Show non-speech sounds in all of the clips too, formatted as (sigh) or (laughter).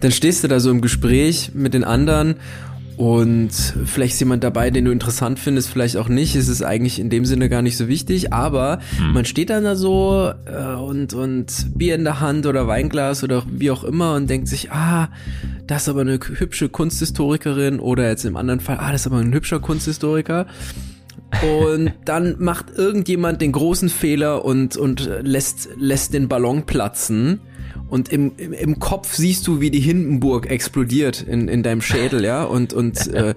dann stehst du da so im Gespräch mit den anderen und vielleicht ist jemand dabei, den du interessant findest, vielleicht auch nicht. Es ist eigentlich in dem Sinne gar nicht so wichtig, aber hm. man steht dann da so äh, und, und Bier in der Hand oder Weinglas oder wie auch immer und denkt sich, ah, das ist aber eine hübsche Kunsthistorikerin oder jetzt im anderen Fall, ah, das ist aber ein hübscher Kunsthistoriker. Und (laughs) dann macht irgendjemand den großen Fehler und, und lässt, lässt den Ballon platzen und im, im, im Kopf siehst du, wie die Hindenburg explodiert in, in deinem Schädel, ja, und, und (laughs) äh,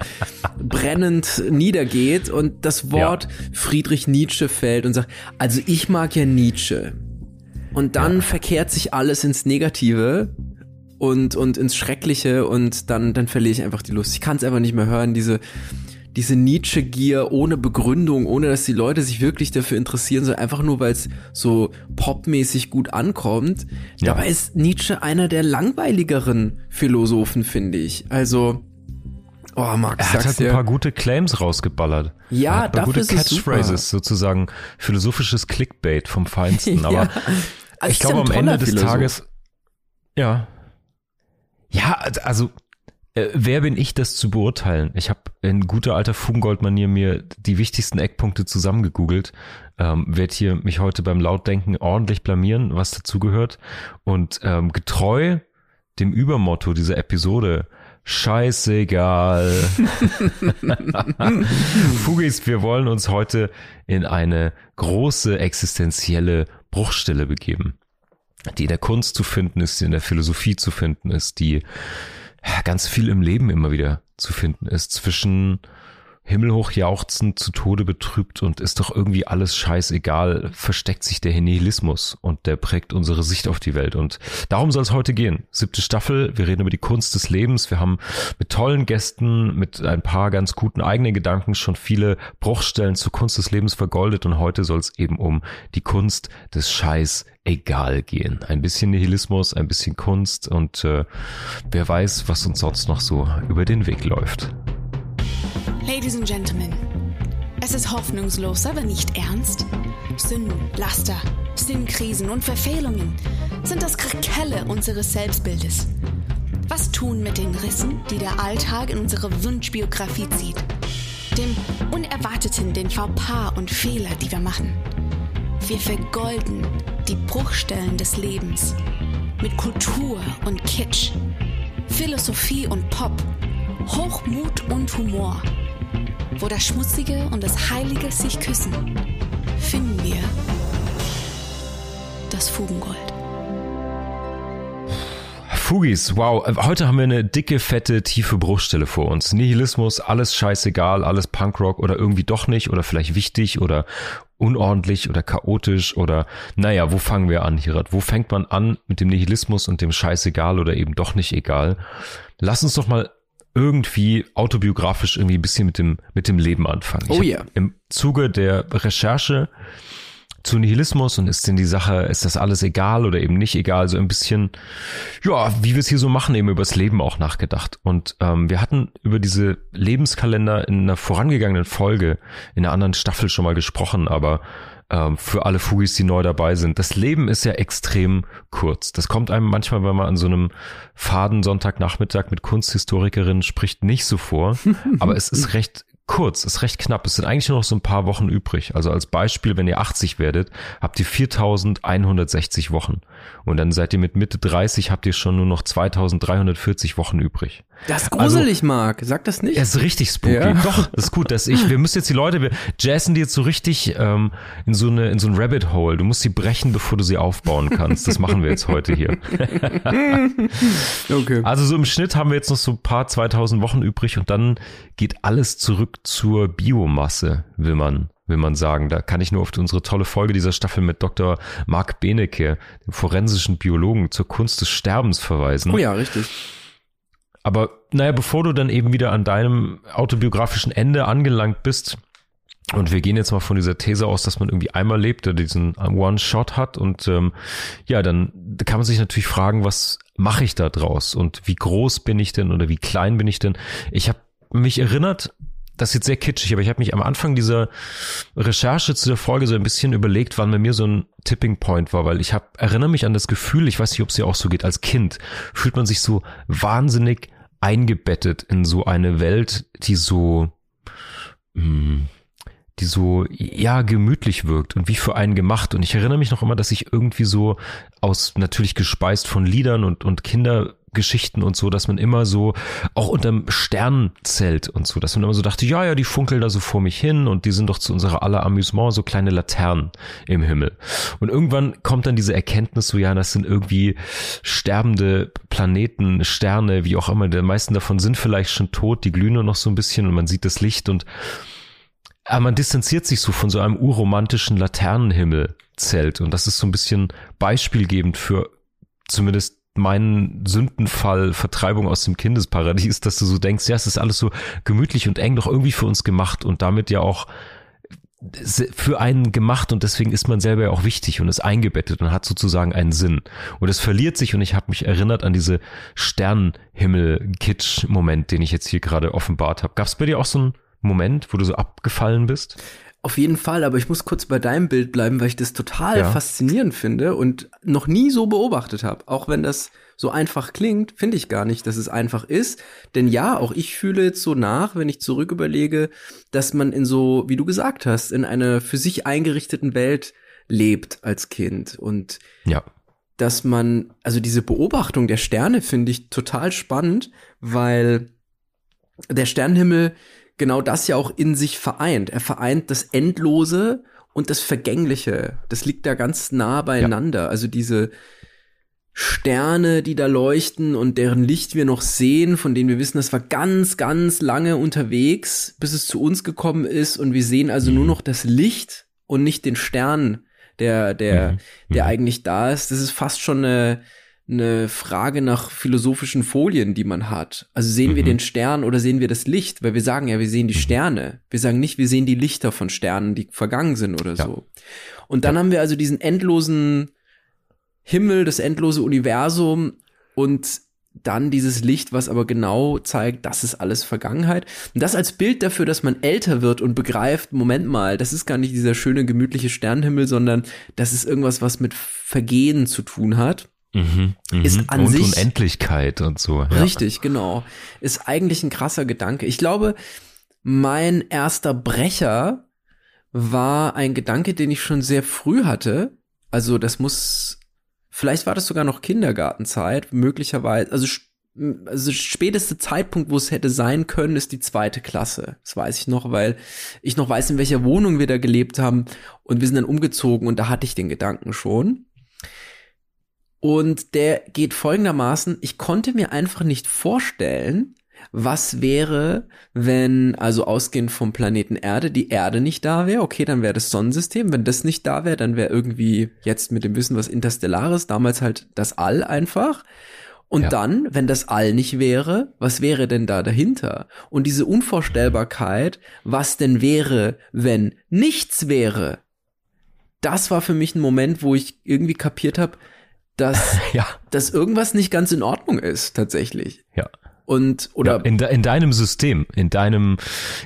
brennend niedergeht und das Wort ja. Friedrich Nietzsche fällt und sagt, also ich mag ja Nietzsche. Und dann ja. verkehrt sich alles ins Negative und, und ins Schreckliche und dann, dann verliere ich einfach die Lust. Ich kann es einfach nicht mehr hören, diese, diese Nietzsche-Gier ohne Begründung, ohne dass die Leute sich wirklich dafür interessieren, sondern einfach nur, weil es so popmäßig gut ankommt. Ja. Dabei ist Nietzsche einer der langweiligeren Philosophen, finde ich. Also, oh, Max, er hat halt ein paar gute Claims rausgeballert. Ja, er hat ein paar gute Catchphrases, sozusagen philosophisches Clickbait vom Feinsten. (laughs) Aber ja. also ich glaube, am Ende des Philosoph. Tages, ja, ja, also äh, wer bin ich, das zu beurteilen? Ich habe in guter alter Fugengold-Manier mir die wichtigsten Eckpunkte zusammengegoogelt, ähm, werde hier mich heute beim Lautdenken ordentlich blamieren, was dazugehört und ähm, getreu dem Übermotto dieser Episode Scheißegal. (laughs) Fugis, wir wollen uns heute in eine große existenzielle Bruchstelle begeben, die in der Kunst zu finden ist, die in der Philosophie zu finden ist, die ganz viel im Leben immer wieder zu finden ist. Zwischen himmelhoch jauchzend, zu Tode betrübt und ist doch irgendwie alles scheißegal, versteckt sich der Nihilismus und der prägt unsere Sicht auf die Welt. Und darum soll es heute gehen. Siebte Staffel, wir reden über die Kunst des Lebens. Wir haben mit tollen Gästen, mit ein paar ganz guten eigenen Gedanken schon viele Bruchstellen zur Kunst des Lebens vergoldet und heute soll es eben um die Kunst des Scheiß egal gehen. Ein bisschen Nihilismus, ein bisschen Kunst und äh, wer weiß, was uns sonst noch so über den Weg läuft. Ladies and Gentlemen, es ist hoffnungslos, aber nicht ernst. Sünden, Laster, Sinnkrisen und Verfehlungen sind das Krakelle unseres Selbstbildes. Was tun mit den Rissen, die der Alltag in unsere Wunschbiografie zieht? Dem Unerwarteten, den Fauxpas und Fehler, die wir machen. Wir vergolden die Bruchstellen des Lebens mit Kultur und Kitsch, Philosophie und Pop, Hochmut und Humor wo das Schmutzige und das Heilige sich küssen, finden wir das Fugengold. Fugis, wow, heute haben wir eine dicke, fette, tiefe Bruchstelle vor uns. Nihilismus, alles scheißegal, alles Punkrock oder irgendwie doch nicht oder vielleicht wichtig oder unordentlich oder chaotisch oder naja, wo fangen wir an, Hirat? Wo fängt man an mit dem Nihilismus und dem scheißegal oder eben doch nicht egal? Lass uns doch mal irgendwie autobiografisch irgendwie ein bisschen mit dem, mit dem Leben anfangen. Oh ja. Im Zuge der Recherche zu Nihilismus und ist denn die Sache, ist das alles egal oder eben nicht egal, so ein bisschen, ja, wie wir es hier so machen, eben übers Leben auch nachgedacht. Und ähm, wir hatten über diese Lebenskalender in einer vorangegangenen Folge, in einer anderen Staffel schon mal gesprochen, aber ähm, für alle Fugis, die neu dabei sind. Das Leben ist ja extrem kurz. Das kommt einem manchmal, wenn man an so einem faden Sonntagnachmittag mit Kunsthistorikerinnen spricht, nicht so vor. (laughs) Aber es ist recht kurz, ist recht knapp. Es sind eigentlich nur noch so ein paar Wochen übrig. Also als Beispiel, wenn ihr 80 werdet, habt ihr 4160 Wochen. Und dann seid ihr mit Mitte 30, habt ihr schon nur noch 2340 Wochen übrig. Das ist gruselig, also, Marc. Sag das nicht. Es ist richtig spooky. Ja. Doch, das ist gut. Dass ich, wir müssen jetzt die Leute, wir jazzen die jetzt so richtig ähm, in so eine in so ein Rabbit Hole. Du musst sie brechen, bevor du sie aufbauen kannst. Das machen wir jetzt heute hier. (laughs) okay. Also so im Schnitt haben wir jetzt noch so ein paar 2000 Wochen übrig und dann geht alles zurück zur Biomasse, will man will man sagen. Da kann ich nur auf unsere tolle Folge dieser Staffel mit Dr. Marc Benecke, dem forensischen Biologen zur Kunst des Sterbens verweisen. Oh ja, richtig. Aber naja, bevor du dann eben wieder an deinem autobiografischen Ende angelangt bist, und wir gehen jetzt mal von dieser These aus, dass man irgendwie einmal lebt, der diesen One-Shot hat. Und ähm, ja, dann kann man sich natürlich fragen, was mache ich da draus? Und wie groß bin ich denn oder wie klein bin ich denn? Ich habe mich erinnert das ist jetzt sehr kitschig, aber ich habe mich am Anfang dieser Recherche zu der Folge so ein bisschen überlegt, wann bei mir so ein Tipping Point war, weil ich habe erinnere mich an das Gefühl, ich weiß nicht, ob es dir auch so geht, als Kind fühlt man sich so wahnsinnig eingebettet in so eine Welt, die so mh, hm, die so, ja, gemütlich wirkt und wie für einen gemacht. Und ich erinnere mich noch immer, dass ich irgendwie so aus, natürlich gespeist von Liedern und, und Kindergeschichten und so, dass man immer so, auch unterm Sternzelt und so, dass man immer so dachte, ja, ja, die funkeln da so vor mich hin und die sind doch zu unserer aller Amüsement so kleine Laternen im Himmel. Und irgendwann kommt dann diese Erkenntnis so, ja, das sind irgendwie sterbende Planeten, Sterne, wie auch immer. Die meisten davon sind vielleicht schon tot, die glühen nur noch so ein bisschen und man sieht das Licht und aber man distanziert sich so von so einem urromantischen Laternenhimmelzelt und das ist so ein bisschen beispielgebend für zumindest meinen Sündenfall Vertreibung aus dem Kindesparadies, dass du so denkst, ja, es ist alles so gemütlich und eng doch irgendwie für uns gemacht und damit ja auch für einen gemacht und deswegen ist man selber ja auch wichtig und ist eingebettet und hat sozusagen einen Sinn. Und es verliert sich und ich habe mich erinnert an diese Sternenhimmel-Kitsch-Moment, den ich jetzt hier gerade offenbart habe. Gab es bei dir auch so ein Moment, wo du so abgefallen bist? Auf jeden Fall, aber ich muss kurz bei deinem Bild bleiben, weil ich das total ja. faszinierend finde und noch nie so beobachtet habe. Auch wenn das so einfach klingt, finde ich gar nicht, dass es einfach ist. Denn ja, auch ich fühle jetzt so nach, wenn ich zurück überlege, dass man in so, wie du gesagt hast, in einer für sich eingerichteten Welt lebt als Kind. Und ja. dass man, also diese Beobachtung der Sterne finde ich total spannend, weil der Sternenhimmel genau das ja auch in sich vereint. Er vereint das Endlose und das Vergängliche. Das liegt da ganz nah beieinander. Ja. Also diese Sterne, die da leuchten und deren Licht wir noch sehen, von denen wir wissen, das war ganz, ganz lange unterwegs, bis es zu uns gekommen ist und wir sehen also mhm. nur noch das Licht und nicht den Stern, der, der, mhm. der mhm. eigentlich da ist. Das ist fast schon eine, eine Frage nach philosophischen Folien, die man hat. Also sehen mhm. wir den Stern oder sehen wir das Licht? Weil wir sagen ja, wir sehen die mhm. Sterne. Wir sagen nicht, wir sehen die Lichter von Sternen, die vergangen sind oder ja. so. Und dann ja. haben wir also diesen endlosen Himmel, das endlose Universum und dann dieses Licht, was aber genau zeigt, das ist alles Vergangenheit. Und das als Bild dafür, dass man älter wird und begreift, Moment mal, das ist gar nicht dieser schöne, gemütliche Sternenhimmel, sondern das ist irgendwas, was mit Vergehen zu tun hat. Mhm, ist mhm. an und sich Unendlichkeit und so. Ja. Richtig, genau. Ist eigentlich ein krasser Gedanke. Ich glaube, mein erster Brecher war ein Gedanke, den ich schon sehr früh hatte. Also das muss, vielleicht war das sogar noch Kindergartenzeit, möglicherweise, also also späteste Zeitpunkt, wo es hätte sein können, ist die zweite Klasse. Das weiß ich noch, weil ich noch weiß, in welcher Wohnung wir da gelebt haben und wir sind dann umgezogen und da hatte ich den Gedanken schon. Und der geht folgendermaßen, ich konnte mir einfach nicht vorstellen, was wäre, wenn, also ausgehend vom Planeten Erde, die Erde nicht da wäre, okay, dann wäre das Sonnensystem. Wenn das nicht da wäre, dann wäre irgendwie jetzt mit dem Wissen, was Interstellares, damals halt das All einfach. Und ja. dann, wenn das All nicht wäre, was wäre denn da dahinter? Und diese Unvorstellbarkeit, was denn wäre, wenn nichts wäre, das war für mich ein Moment, wo ich irgendwie kapiert habe, dass, (laughs) ja. dass irgendwas nicht ganz in Ordnung ist, tatsächlich. Ja. Und, oder. Ja, in, de, in deinem System, in deinem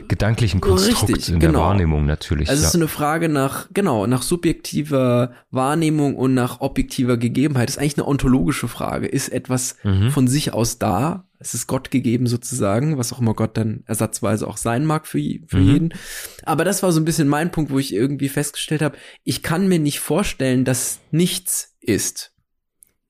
gedanklichen Konstrukt, richtig, in genau. der Wahrnehmung natürlich. Also ja. es ist eine Frage nach, genau, nach subjektiver Wahrnehmung und nach objektiver Gegebenheit. Das ist eigentlich eine ontologische Frage. Ist etwas mhm. von sich aus da? Es ist Gott gegeben sozusagen, was auch immer Gott dann ersatzweise auch sein mag für, für mhm. jeden. Aber das war so ein bisschen mein Punkt, wo ich irgendwie festgestellt habe, ich kann mir nicht vorstellen, dass nichts ist.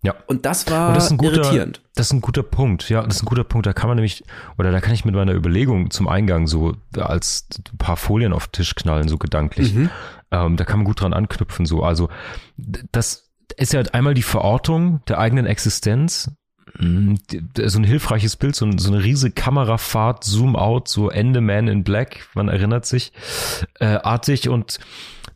Ja. Und das war und das ein guter, irritierend. Das ist ein guter Punkt, ja, das ist ein guter Punkt. Da kann man nämlich, oder da kann ich mit meiner Überlegung zum Eingang so als ein paar Folien auf den Tisch knallen, so gedanklich. Mhm. Ähm, da kann man gut dran anknüpfen, so. Also, das ist ja einmal die Verortung der eigenen Existenz. Mhm, so ein hilfreiches Bild, so, so eine riesige Kamerafahrt, Zoom out, so Ende Man in Black, man erinnert sich, äh, artig und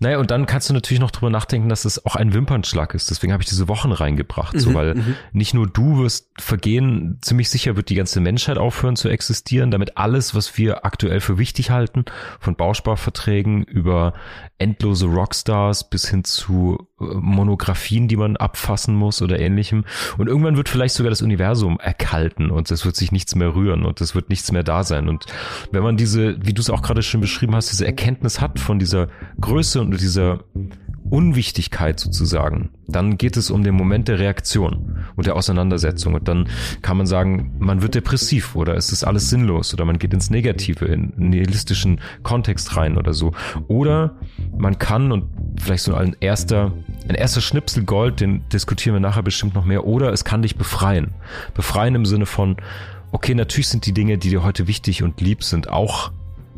Naja, und dann kannst du natürlich noch drüber nachdenken, dass es auch ein Wimpernschlag ist. Deswegen habe ich diese Wochen reingebracht, mhm, so weil mhm. nicht nur du wirst vergehen, ziemlich sicher wird die ganze Menschheit aufhören zu existieren, damit alles, was wir aktuell für wichtig halten, von Bausparverträgen über endlose Rockstars bis hin zu Monografien, die man abfassen muss oder ähnlichem. Und irgendwann wird vielleicht sogar das Universum erkalten und es wird sich nichts mehr rühren und es wird nichts mehr da sein. Und wenn man diese, wie du es auch gerade schon beschrieben hast, diese Erkenntnis hat von dieser Größe und dieser Unwichtigkeit sozusagen, dann geht es um den Moment der Reaktion und der Auseinandersetzung. Und dann kann man sagen, man wird depressiv oder es ist alles sinnlos oder man geht ins Negative, in nihilistischen Kontext rein oder so. Oder man kann, und vielleicht so ein erster, ein erster Schnipsel Gold, den diskutieren wir nachher bestimmt noch mehr, oder es kann dich befreien. Befreien im Sinne von, okay, natürlich sind die Dinge, die dir heute wichtig und lieb sind, auch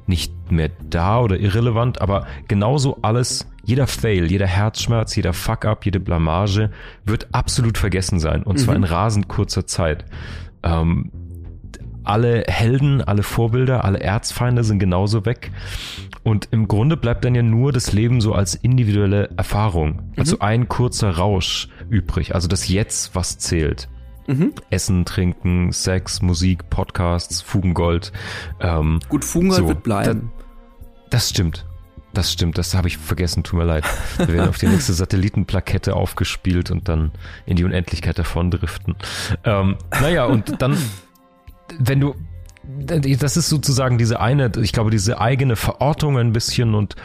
nicht mehr da oder irrelevant, aber genauso alles, jeder Fail, jeder Herzschmerz, jeder Fuck-up, jede Blamage wird absolut vergessen sein und mhm. zwar in rasend kurzer Zeit. Ähm, alle Helden, alle Vorbilder, alle Erzfeinde sind genauso weg. Und im Grunde bleibt dann ja nur das Leben so als individuelle Erfahrung. Also mhm. ein kurzer Rausch übrig. Also das Jetzt, was zählt. Mhm. Essen, Trinken, Sex, Musik, Podcasts, Fugengold. Ähm, Gut, Fugengold so, wird bleiben. Da, das stimmt. Das stimmt, das habe ich vergessen, tut mir leid. Wir werden auf die nächste Satellitenplakette aufgespielt und dann in die Unendlichkeit davon driften. Ähm, naja, und dann, wenn du, das ist sozusagen diese eine, ich glaube, diese eigene Verortung ein bisschen und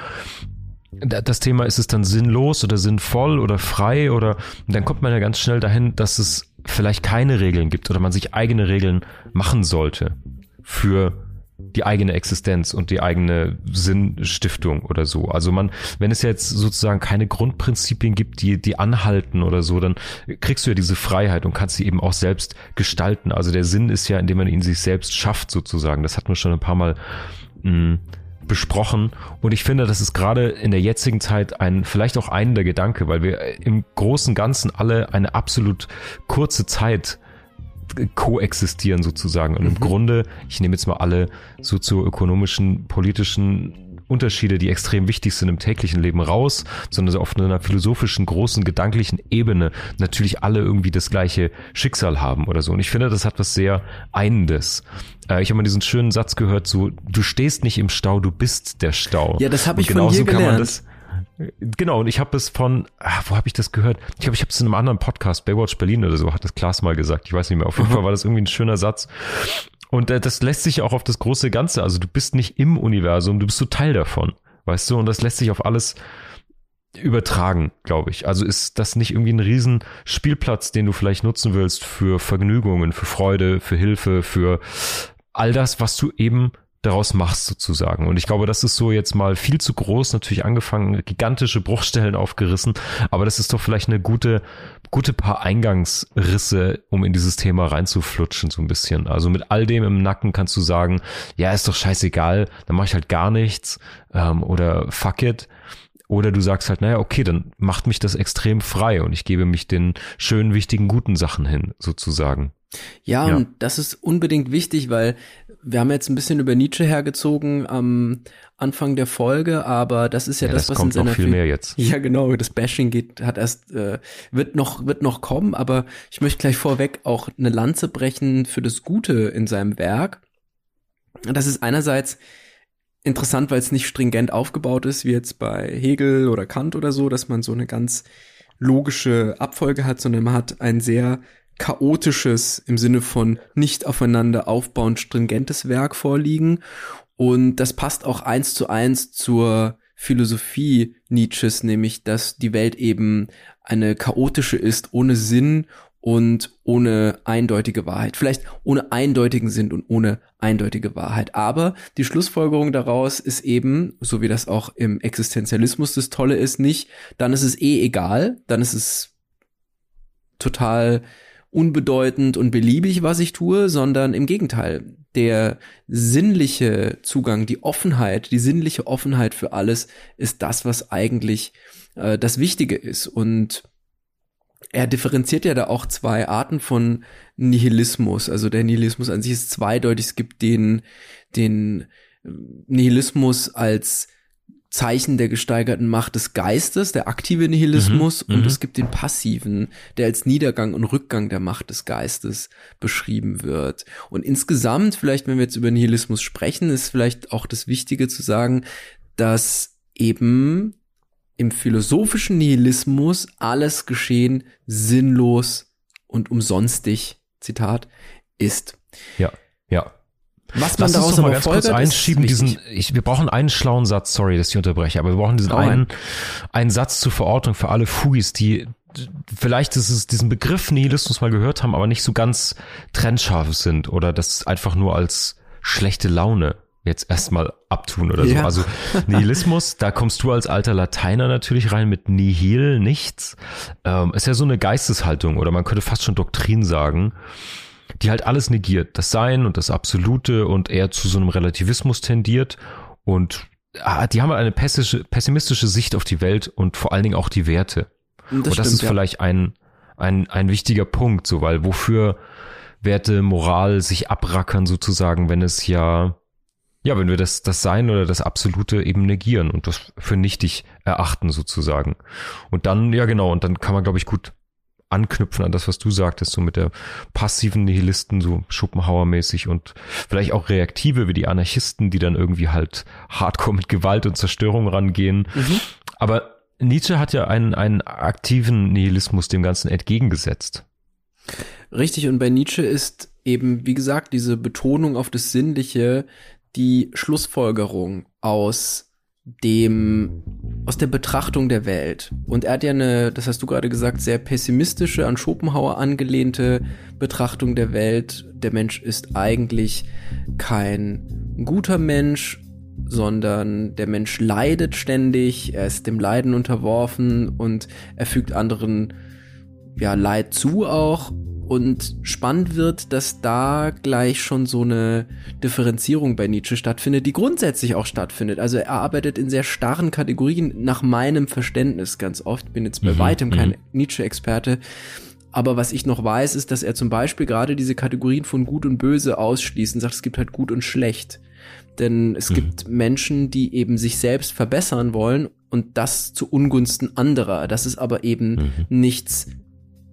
das Thema ist es dann sinnlos oder sinnvoll oder frei oder dann kommt man ja ganz schnell dahin, dass es vielleicht keine Regeln gibt oder man sich eigene Regeln machen sollte für die eigene Existenz und die eigene Sinnstiftung oder so. Also man, wenn es jetzt sozusagen keine Grundprinzipien gibt, die, die anhalten oder so, dann kriegst du ja diese Freiheit und kannst sie eben auch selbst gestalten. Also der Sinn ist ja, indem man ihn sich selbst schafft sozusagen. Das hat man schon ein paar Mal mh, hm, besprochen. Und ich finde, das ist gerade in der jetzigen Zeit ein, vielleicht auch ein der Gedanke, weil wir im großen Ganzen alle eine absolut kurze Zeit koexistieren sozusagen. Und im mhm. Grunde, ich nehme jetzt mal alle sozioökonomischen, politischen Unterschiede, die extrem wichtig sind im täglichen Leben raus, sondern so auf einer philosophischen, großen, gedanklichen Ebene natürlich alle irgendwie das gleiche Schicksal haben oder so. Und ich finde, das hat was sehr Einendes. Äh, ich habe mal diesen schönen Satz gehört, so, du stehst nicht im Stau, du bist der Stau. Ja, das habe ich von dir gelernt. Genau, und ich habe es von, ah, wo habe ich das gehört? Ich glaube, ich habe es in einem anderen Podcast, Baywatch Berlin oder so, hat das Klaas mal gesagt. Ich weiß nicht mehr. Auf jeden Fall war das irgendwie ein schöner Satz. Und äh, das lässt sich auch auf das große Ganze, also du bist nicht im Universum, du bist so Teil davon, weißt du? Und das lässt sich auf alles übertragen, glaube ich. Also ist das nicht irgendwie ein riesen Spielplatz, den du vielleicht nutzen willst für Vergnügungen, für Freude, für Hilfe, für all das, was du eben daraus machst sozusagen. Und ich glaube, das ist so jetzt mal viel zu groß, natürlich angefangen, gigantische Bruchstellen aufgerissen, aber das ist doch vielleicht eine gute, gute paar Eingangsrisse, um in dieses Thema reinzuflutschen so ein bisschen. Also mit all dem im Nacken kannst du sagen, ja, ist doch scheißegal, dann mache ich halt gar nichts ähm, oder fuck it. Oder du sagst halt, naja, okay, dann macht mich das extrem frei und ich gebe mich den schönen, wichtigen, guten Sachen hin, sozusagen. Ja, ja, und das ist unbedingt wichtig, weil wir haben jetzt ein bisschen über Nietzsche hergezogen am Anfang der Folge, aber das ist ja, ja das, das, was kommt in seiner noch viel mehr jetzt. Ja, genau, das Bashing geht hat erst äh, wird noch wird noch kommen, aber ich möchte gleich vorweg auch eine Lanze brechen für das Gute in seinem Werk. Das ist einerseits interessant, weil es nicht stringent aufgebaut ist, wie jetzt bei Hegel oder Kant oder so, dass man so eine ganz logische Abfolge hat, sondern man hat ein sehr chaotisches im Sinne von nicht aufeinander aufbauend stringentes Werk vorliegen. Und das passt auch eins zu eins zur Philosophie Nietzsches, nämlich dass die Welt eben eine chaotische ist, ohne Sinn und ohne eindeutige Wahrheit. Vielleicht ohne eindeutigen Sinn und ohne eindeutige Wahrheit. Aber die Schlussfolgerung daraus ist eben, so wie das auch im Existenzialismus das Tolle ist, nicht, dann ist es eh egal, dann ist es total unbedeutend und beliebig, was ich tue, sondern im Gegenteil. Der sinnliche Zugang, die Offenheit, die sinnliche Offenheit für alles ist das, was eigentlich äh, das Wichtige ist. Und er differenziert ja da auch zwei Arten von Nihilismus. Also der Nihilismus an sich ist zweideutig. Es gibt den, den Nihilismus als Zeichen der gesteigerten Macht des Geistes, der aktive Nihilismus, mhm, und mhm. es gibt den passiven, der als Niedergang und Rückgang der Macht des Geistes beschrieben wird. Und insgesamt, vielleicht, wenn wir jetzt über Nihilismus sprechen, ist vielleicht auch das Wichtige zu sagen, dass eben im philosophischen Nihilismus alles Geschehen sinnlos und umsonstig, Zitat, ist. Ja, ja. Was man Lass daraus uns aber ganz kurz einschieben, diesen, ich, wir brauchen einen schlauen Satz, sorry, dass ich unterbreche, aber wir brauchen diesen oh, einen, einen Satz zur Verordnung für alle Fugis, die vielleicht ist es diesen Begriff Nihilismus mal gehört haben, aber nicht so ganz trennscharf sind oder das einfach nur als schlechte Laune jetzt erstmal abtun oder ja. so. Also (laughs) Nihilismus, da kommst du als alter Lateiner natürlich rein mit Nihil, nichts. Ähm, ist ja so eine Geisteshaltung oder man könnte fast schon Doktrin sagen die halt alles negiert, das Sein und das Absolute und eher zu so einem Relativismus tendiert und ah, die haben halt eine pessimistische Sicht auf die Welt und vor allen Dingen auch die Werte. Das und das stimmt, ist ja. vielleicht ein, ein, ein wichtiger Punkt, so, weil wofür Werte, Moral sich abrackern sozusagen, wenn es ja, ja, wenn wir das, das Sein oder das Absolute eben negieren und das für nichtig erachten sozusagen. Und dann, ja genau, und dann kann man, glaube ich, gut anknüpfen an das, was du sagtest, so mit der passiven Nihilisten, so Schopenhauer-mäßig und vielleicht auch reaktive wie die Anarchisten, die dann irgendwie halt hardcore mit Gewalt und Zerstörung rangehen. Mhm. Aber Nietzsche hat ja einen, einen aktiven Nihilismus dem Ganzen entgegengesetzt. Richtig, und bei Nietzsche ist eben, wie gesagt, diese Betonung auf das Sinnliche die Schlussfolgerung aus dem aus der Betrachtung der Welt. Und er hat ja eine, das hast du gerade gesagt, sehr pessimistische, an Schopenhauer angelehnte Betrachtung der Welt. Der Mensch ist eigentlich kein guter Mensch, sondern der Mensch leidet ständig, er ist dem Leiden unterworfen und er fügt anderen ja Leid zu auch und spannend wird, dass da gleich schon so eine Differenzierung bei Nietzsche stattfindet, die grundsätzlich auch stattfindet. Also er arbeitet in sehr starren Kategorien nach meinem Verständnis ganz oft. Bin jetzt bei mhm, weitem kein mhm. Nietzsche-Experte. Aber was ich noch weiß, ist, dass er zum Beispiel gerade diese Kategorien von Gut und Böse ausschließt und sagt, es gibt halt Gut und Schlecht. Denn es mhm. gibt Menschen, die eben sich selbst verbessern wollen und das zu Ungunsten anderer. Das ist aber eben mhm. nichts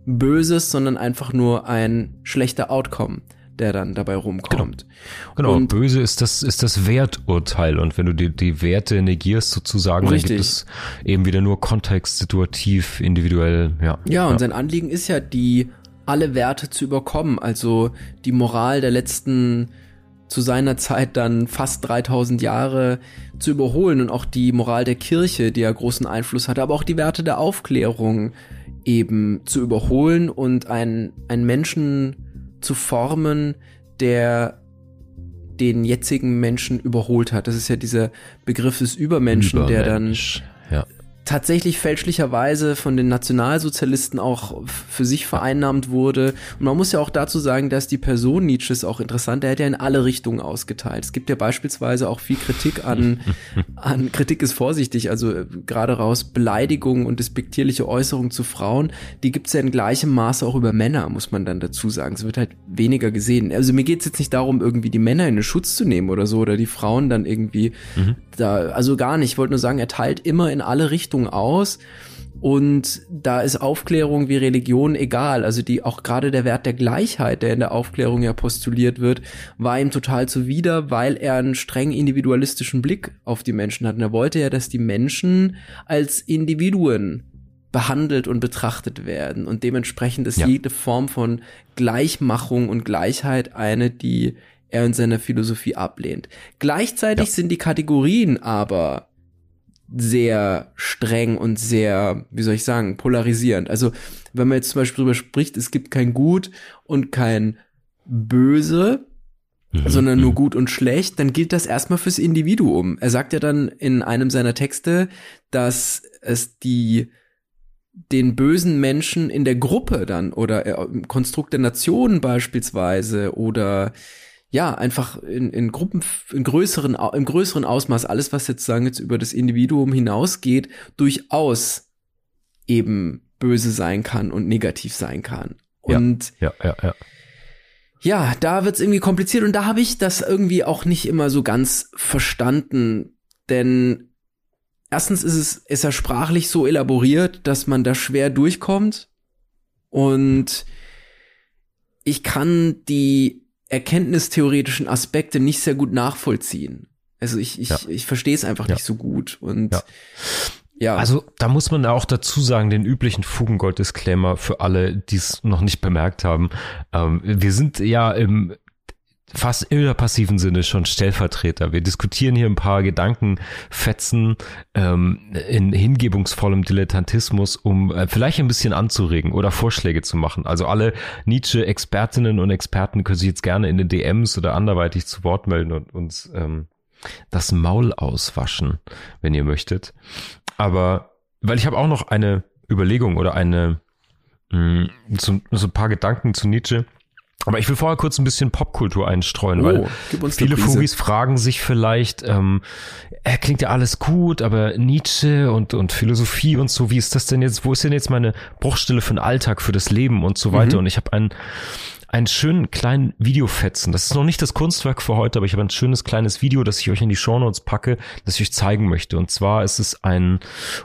Böses, sondern einfach nur ein schlechter Outcome der dann dabei rumkommt. Genau, genau. Und böse ist das, ist das Werturteil. Und wenn du die, die Werte negierst sozusagen, richtig. dann gibt es eben wieder nur kontextsituativ, individuell, ja. Ja, und ja. sein Anliegen ist ja, die alle Werte zu überkommen. Also die Moral der letzten zu seiner Zeit dann fast 3000 Jahre zu überholen und auch die Moral der Kirche, die ja großen Einfluss hatte, aber auch die Werte der Aufklärung, eben zu überholen und einen, einen Menschen zu formen, der den jetzigen Menschen überholt hat. Das ist ja dieser Begriff des Übermenschen, Übermensch. der dann ja tatsächlich fälschlicherweise von den Nationalsozialisten auch für sich vereinnahmt wurde. Und man muss ja auch dazu sagen, dass die Person Nietzsches auch interessant, der hat ja in alle Richtungen ausgeteilt. Es gibt ja beispielsweise auch viel Kritik an, (laughs) an Kritik ist vorsichtig, also äh, gerade raus Beleidigungen und despektierliche Äußerungen zu Frauen, die gibt's ja in gleichem Maße auch über Männer, muss man dann dazu sagen. Es wird halt weniger gesehen. Also mir geht's jetzt nicht darum, irgendwie die Männer in den Schutz zu nehmen oder so, oder die Frauen dann irgendwie mhm. da, also gar nicht. Ich wollte nur sagen, er teilt immer in alle Richtungen Richtung aus. Und da ist Aufklärung wie Religion egal. Also die auch gerade der Wert der Gleichheit, der in der Aufklärung ja postuliert wird, war ihm total zuwider, weil er einen streng individualistischen Blick auf die Menschen hat. Und er wollte ja, dass die Menschen als Individuen behandelt und betrachtet werden. Und dementsprechend ist ja. jede Form von Gleichmachung und Gleichheit eine, die er in seiner Philosophie ablehnt. Gleichzeitig ja. sind die Kategorien aber sehr streng und sehr, wie soll ich sagen, polarisierend. Also wenn man jetzt zum Beispiel darüber spricht, es gibt kein Gut und kein Böse, mhm. sondern nur mhm. gut und schlecht, dann gilt das erstmal fürs Individuum. Er sagt ja dann in einem seiner Texte, dass es die den bösen Menschen in der Gruppe dann oder äh, im Konstrukt der Nation beispielsweise oder ja, einfach in, in Gruppen, in größeren, im größeren Ausmaß, alles, was jetzt sagen jetzt über das Individuum hinausgeht, durchaus eben böse sein kann und negativ sein kann. Und ja, ja, ja. ja. Ja, da wird's irgendwie kompliziert und da habe ich das irgendwie auch nicht immer so ganz verstanden, denn erstens ist es, ist er sprachlich so elaboriert, dass man da schwer durchkommt. Und ich kann die erkenntnistheoretischen Aspekte nicht sehr gut nachvollziehen. Also ich, ich, ja. ich verstehe es einfach ja. nicht so gut. Und ja. ja. Also da muss man auch dazu sagen, den üblichen Fugengold-Disclaimer für alle, die es noch nicht bemerkt haben. Ähm, wir sind ja im fast im passiven Sinne schon Stellvertreter. Wir diskutieren hier ein paar Gedankenfetzen ähm, in hingebungsvollem Dilettantismus, um äh, vielleicht ein bisschen anzuregen oder Vorschläge zu machen. Also alle Nietzsche-Expertinnen und Experten können sich jetzt gerne in den DMs oder anderweitig zu Wort melden und uns ähm, das Maul auswaschen, wenn ihr möchtet. Aber weil ich habe auch noch eine Überlegung oder eine mh, mm, so, so ein paar Gedanken zu Nietzsche aber ich will vorher kurz ein bisschen Popkultur einstreuen, oh, weil viele Fugis fragen sich vielleicht, ähm, äh, klingt ja alles gut, aber Nietzsche und, und Philosophie und so, wie ist das denn jetzt, wo ist denn jetzt meine Bruchstelle für den Alltag, für das Leben und so weiter? Mhm. Und ich habe einen, einen schönen kleinen Videofetzen. Das ist noch nicht das Kunstwerk für heute, aber ich habe ein schönes kleines Video, das ich euch in die Shownotes packe, das ich euch zeigen möchte. Und zwar ist es ein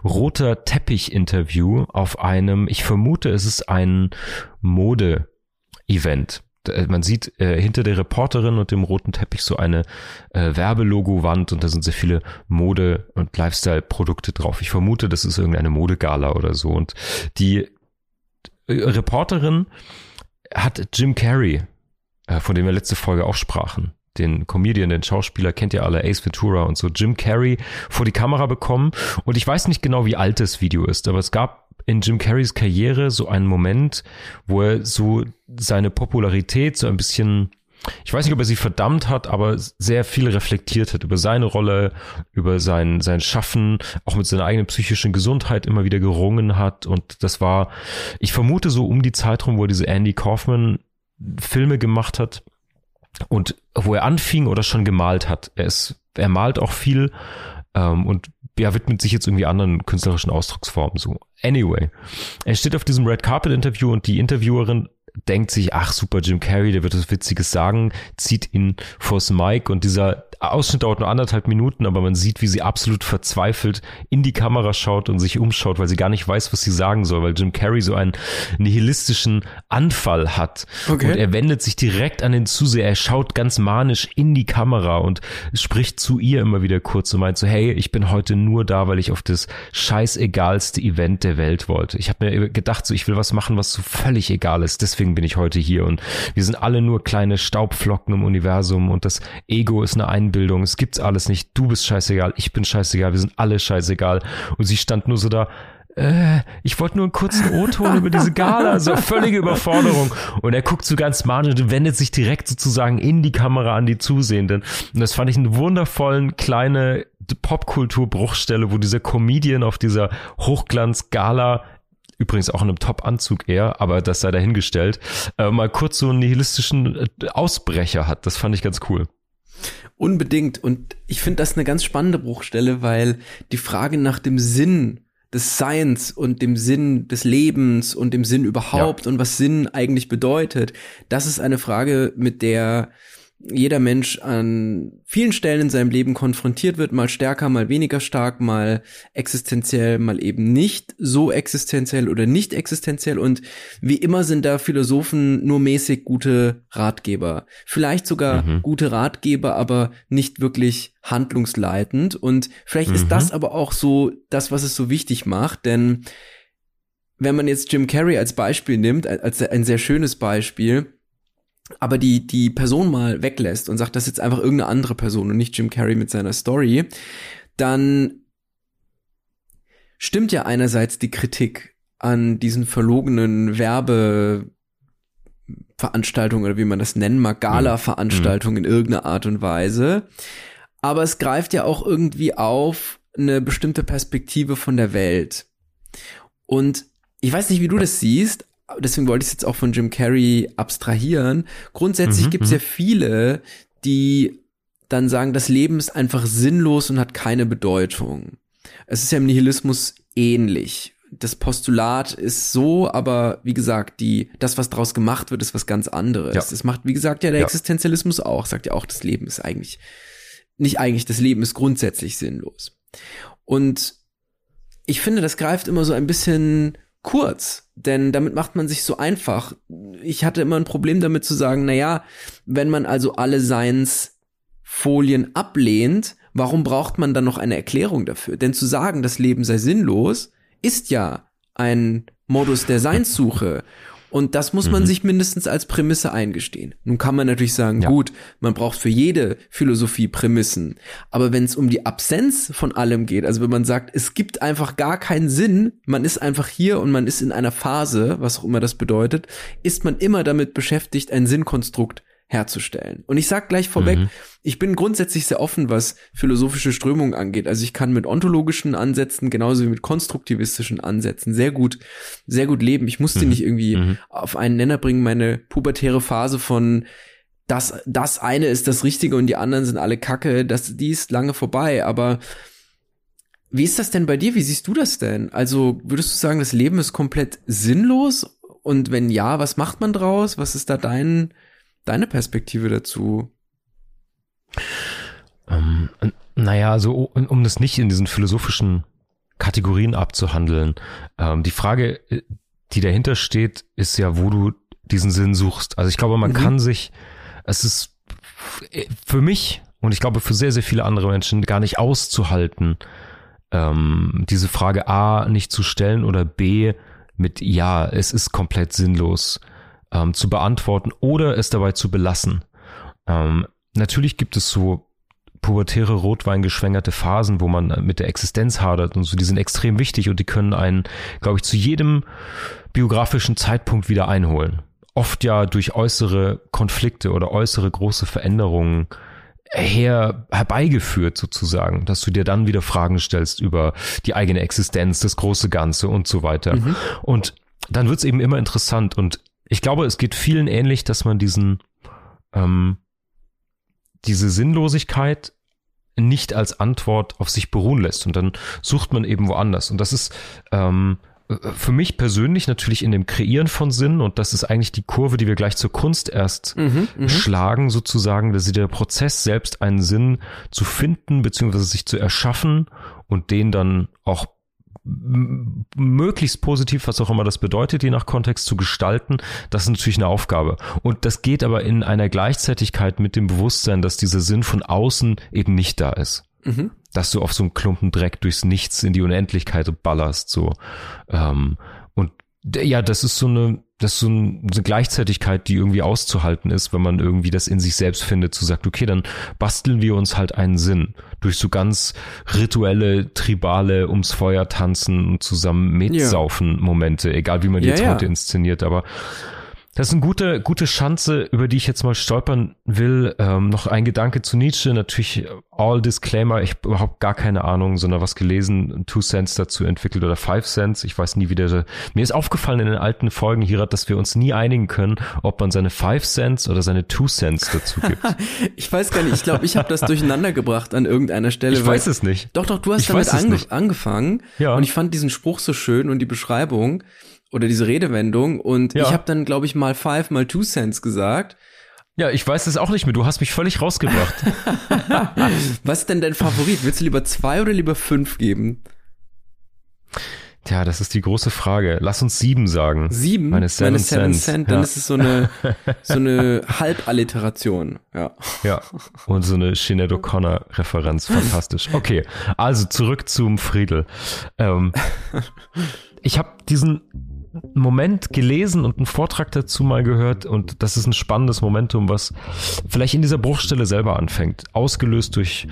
roter Teppich-Interview auf einem, ich vermute, es ist ein Mode- Event. Äh, man sieht äh, hinter der Reporterin und dem roten Teppich so eine äh, Werbelogo-Wand und da sind sehr viele Mode- und Lifestyle-Produkte drauf. Ich vermute, das ist irgendeine Modegala oder so. Und die äh, Reporterin hat Jim Carrey, äh, von dem wir letzte Folge auch sprachen, den Comedian, den Schauspieler, kennt ihr alle, Ace Ventura und so, Jim Carrey vor die Kamera bekommen. Und ich weiß nicht genau, wie alt das Video ist, aber es gab in Jim Carreys Karriere so einen Moment, wo er so seine Popularität so ein bisschen, ich weiß nicht, ob er sie verdammt hat, aber sehr viel reflektiert hat über seine Rolle, über sein, sein Schaffen, auch mit seiner eigenen psychischen Gesundheit immer wieder gerungen hat. Und das war, ich vermute so um die Zeit rum, wo er diese Andy Kaufman Filme gemacht hat und wo er anfing oder schon gemalt hat. Er ist, er malt auch viel ähm, und ja, widmet sich jetzt irgendwie anderen künstlerischen Ausdrucksformen so. Anyway, er steht auf diesem Red Carpet Interview und die Interviewerin denkt sich, ach super, Jim Carrey, der wird was Witziges sagen, zieht ihn vors Mic und dieser Ausschnitt dauert nur anderthalb Minuten, aber man sieht, wie sie absolut verzweifelt in die Kamera schaut und sich umschaut, weil sie gar nicht weiß, was sie sagen soll, weil Jim Carrey so einen nihilistischen Anfall hat. Okay. Und er wendet sich direkt an den Zuseher, er schaut ganz manisch in die Kamera und spricht zu ihr immer wieder kurz und meint so, hey, ich bin heute nur da, weil ich auf das scheißegalste Event der Welt wollte. Ich habe mir gedacht, so, ich will was machen, was so völlig egal ist, deswegen bin ich heute hier und wir sind alle nur kleine Staubflocken im Universum und das Ego ist eine Ein Einbildung, es gibt's alles nicht, du bist scheißegal, ich bin scheißegal, wir sind alle scheißegal. Und sie stand nur so da, äh, ich wollte nur einen kurzen O-Ton (laughs) über diese Gala, so völlige Überforderung. Und er guckt so ganz manisch und wendet sich direkt sozusagen in die Kamera an die Zusehenden. Und das fand ich einen wundervollen kleine Popkultur-Bruchstelle, wo dieser Comedian auf dieser Hochglanz-Gala übrigens auch in einem Top-Anzug eher, aber das sei dahingestellt, äh, mal kurz so einen nihilistischen äh, Ausbrecher hat. Das fand ich ganz cool. Unbedingt. Und ich finde das eine ganz spannende Bruchstelle, weil die Frage nach dem Sinn des Seins und dem Sinn des Lebens und dem Sinn überhaupt ja. und was Sinn eigentlich bedeutet, das ist eine Frage, mit der jeder Mensch an vielen Stellen in seinem Leben konfrontiert wird, mal stärker, mal weniger stark, mal existenziell, mal eben nicht so existenziell oder nicht existenziell. Und wie immer sind da Philosophen nur mäßig gute Ratgeber. Vielleicht sogar mhm. gute Ratgeber, aber nicht wirklich handlungsleitend. Und vielleicht mhm. ist das aber auch so das, was es so wichtig macht, denn wenn man jetzt Jim Carrey als Beispiel nimmt, als ein sehr schönes Beispiel, aber die, die Person mal weglässt und sagt, das ist jetzt einfach irgendeine andere Person und nicht Jim Carrey mit seiner Story, dann stimmt ja einerseits die Kritik an diesen verlogenen Werbeveranstaltungen oder wie man das nennen mag, Gala-Veranstaltungen in irgendeiner Art und Weise. Aber es greift ja auch irgendwie auf eine bestimmte Perspektive von der Welt. Und ich weiß nicht, wie du das siehst, deswegen wollte ich es jetzt auch von Jim Carrey abstrahieren. Grundsätzlich mhm, gibt es ja mhm. viele, die dann sagen, das Leben ist einfach sinnlos und hat keine Bedeutung. Es ist ja im Nihilismus ähnlich. Das Postulat ist so, aber wie gesagt, die, das, was draus gemacht wird, ist was ganz anderes. Ja. Das macht, wie gesagt, ja der ja. Existenzialismus auch, sagt ja auch, das Leben ist eigentlich, nicht eigentlich, das Leben ist grundsätzlich sinnlos. Und ich finde, das greift immer so ein bisschen kurz, denn damit macht man sich so einfach. Ich hatte immer ein Problem damit zu sagen, na ja, wenn man also alle Seinsfolien ablehnt, warum braucht man dann noch eine Erklärung dafür? Denn zu sagen, das Leben sei sinnlos, ist ja ein Modus der Seinssuche. Und das muss man mhm. sich mindestens als Prämisse eingestehen. Nun kann man natürlich sagen, ja. gut, man braucht für jede Philosophie Prämissen. Aber wenn es um die Absenz von allem geht, also wenn man sagt, es gibt einfach gar keinen Sinn, man ist einfach hier und man ist in einer Phase, was auch immer das bedeutet, ist man immer damit beschäftigt, ein Sinnkonstrukt herzustellen. Und ich sag gleich vorweg, mhm. ich bin grundsätzlich sehr offen, was philosophische Strömungen angeht. Also ich kann mit ontologischen Ansätzen genauso wie mit konstruktivistischen Ansätzen sehr gut, sehr gut leben. Ich musste mhm. nicht irgendwie mhm. auf einen Nenner bringen, meine pubertäre Phase von das, das eine ist das Richtige und die anderen sind alle Kacke, das, die ist lange vorbei, aber wie ist das denn bei dir? Wie siehst du das denn? Also würdest du sagen, das Leben ist komplett sinnlos? Und wenn ja, was macht man draus? Was ist da dein, deine Perspektive dazu? Ähm, naja, also um, um das nicht in diesen philosophischen Kategorien abzuhandeln. Ähm, die Frage, äh, die dahinter steht, ist ja, wo du diesen Sinn suchst. Also ich glaube, man mhm. kann sich, es ist für mich und ich glaube für sehr, sehr viele andere Menschen gar nicht auszuhalten, ähm, diese Frage A nicht zu stellen oder B mit Ja, es ist komplett sinnlos ähm, zu beantworten oder es dabei zu belassen. Ähm, natürlich gibt es so pubertäre Rotwein-geschwängerte Phasen, wo man mit der Existenz hadert und so, die sind extrem wichtig und die können einen, glaube ich, zu jedem biografischen Zeitpunkt wieder einholen. Oft ja durch äußere Konflikte oder äußere große Veränderungen her herbeigeführt sozusagen, dass du dir dann wieder Fragen stellst über die eigene Existenz, das große Ganze und so weiter. Mhm. Und dann wird's eben immer interessant und ich glaube, es geht vielen ähnlich, dass man diesen, ähm, diese Sinnlosigkeit nicht als Antwort auf sich beruhen lässt und dann sucht man eben woanders. Und das ist ähm, für mich persönlich natürlich in dem Kreieren von Sinn und das ist eigentlich die Kurve, die wir gleich zur Kunst erst mhm, mhm. schlagen, sozusagen, dass sie der Prozess selbst einen Sinn zu finden beziehungsweise sich zu erschaffen und den dann auch möglichst positiv, was auch immer das bedeutet, je nach Kontext zu gestalten, das ist natürlich eine Aufgabe. Und das geht aber in einer Gleichzeitigkeit mit dem Bewusstsein, dass dieser Sinn von außen eben nicht da ist. Mhm. Dass du auf so einen Klumpen Dreck durchs Nichts in die Unendlichkeit ballerst, so. Ähm, und ja, das ist so eine, das ist so eine Gleichzeitigkeit, die irgendwie auszuhalten ist, wenn man irgendwie das in sich selbst findet, zu sagt, okay, dann basteln wir uns halt einen Sinn durch so ganz rituelle, tribale, ums Feuer tanzen und zusammen mitsaufen Momente, egal wie man die ja, jetzt ja. heute inszeniert, aber das ist eine gute, gute Chance, über die ich jetzt mal stolpern will. Ähm, noch ein Gedanke zu Nietzsche. Natürlich all Disclaimer. Ich habe überhaupt gar keine Ahnung, sondern was gelesen, Two Cents dazu entwickelt oder Five Cents. Ich weiß nie, wie der. Mir ist aufgefallen in den alten Folgen hier, dass wir uns nie einigen können, ob man seine Five Cents oder seine Two Cents dazu gibt. (laughs) ich weiß gar nicht. Ich glaube, ich habe das durcheinander gebracht an irgendeiner Stelle. Ich weiß es nicht. Doch, doch, du hast ich damit ange angefangen. Ja. Und ich fand diesen Spruch so schön und die Beschreibung oder diese Redewendung und ja. ich habe dann glaube ich mal five mal two cents gesagt. Ja, ich weiß es auch nicht mehr. Du hast mich völlig rausgebracht. (laughs) (laughs) Was ist denn dein Favorit? Willst du lieber zwei oder lieber fünf geben? Tja, das ist die große Frage. Lass uns sieben sagen. Sieben? Meine seven, Meine seven Cent. Cent. Dann ja. ist es so eine, (laughs) so eine Halballiteration. Ja. Ja. Und so eine Sinead O'Connor Referenz. Fantastisch. Okay. Also zurück zum Friedel. Ähm, ich habe diesen Moment gelesen und einen Vortrag dazu mal gehört und das ist ein spannendes Momentum, was vielleicht in dieser Bruchstelle selber anfängt, ausgelöst durch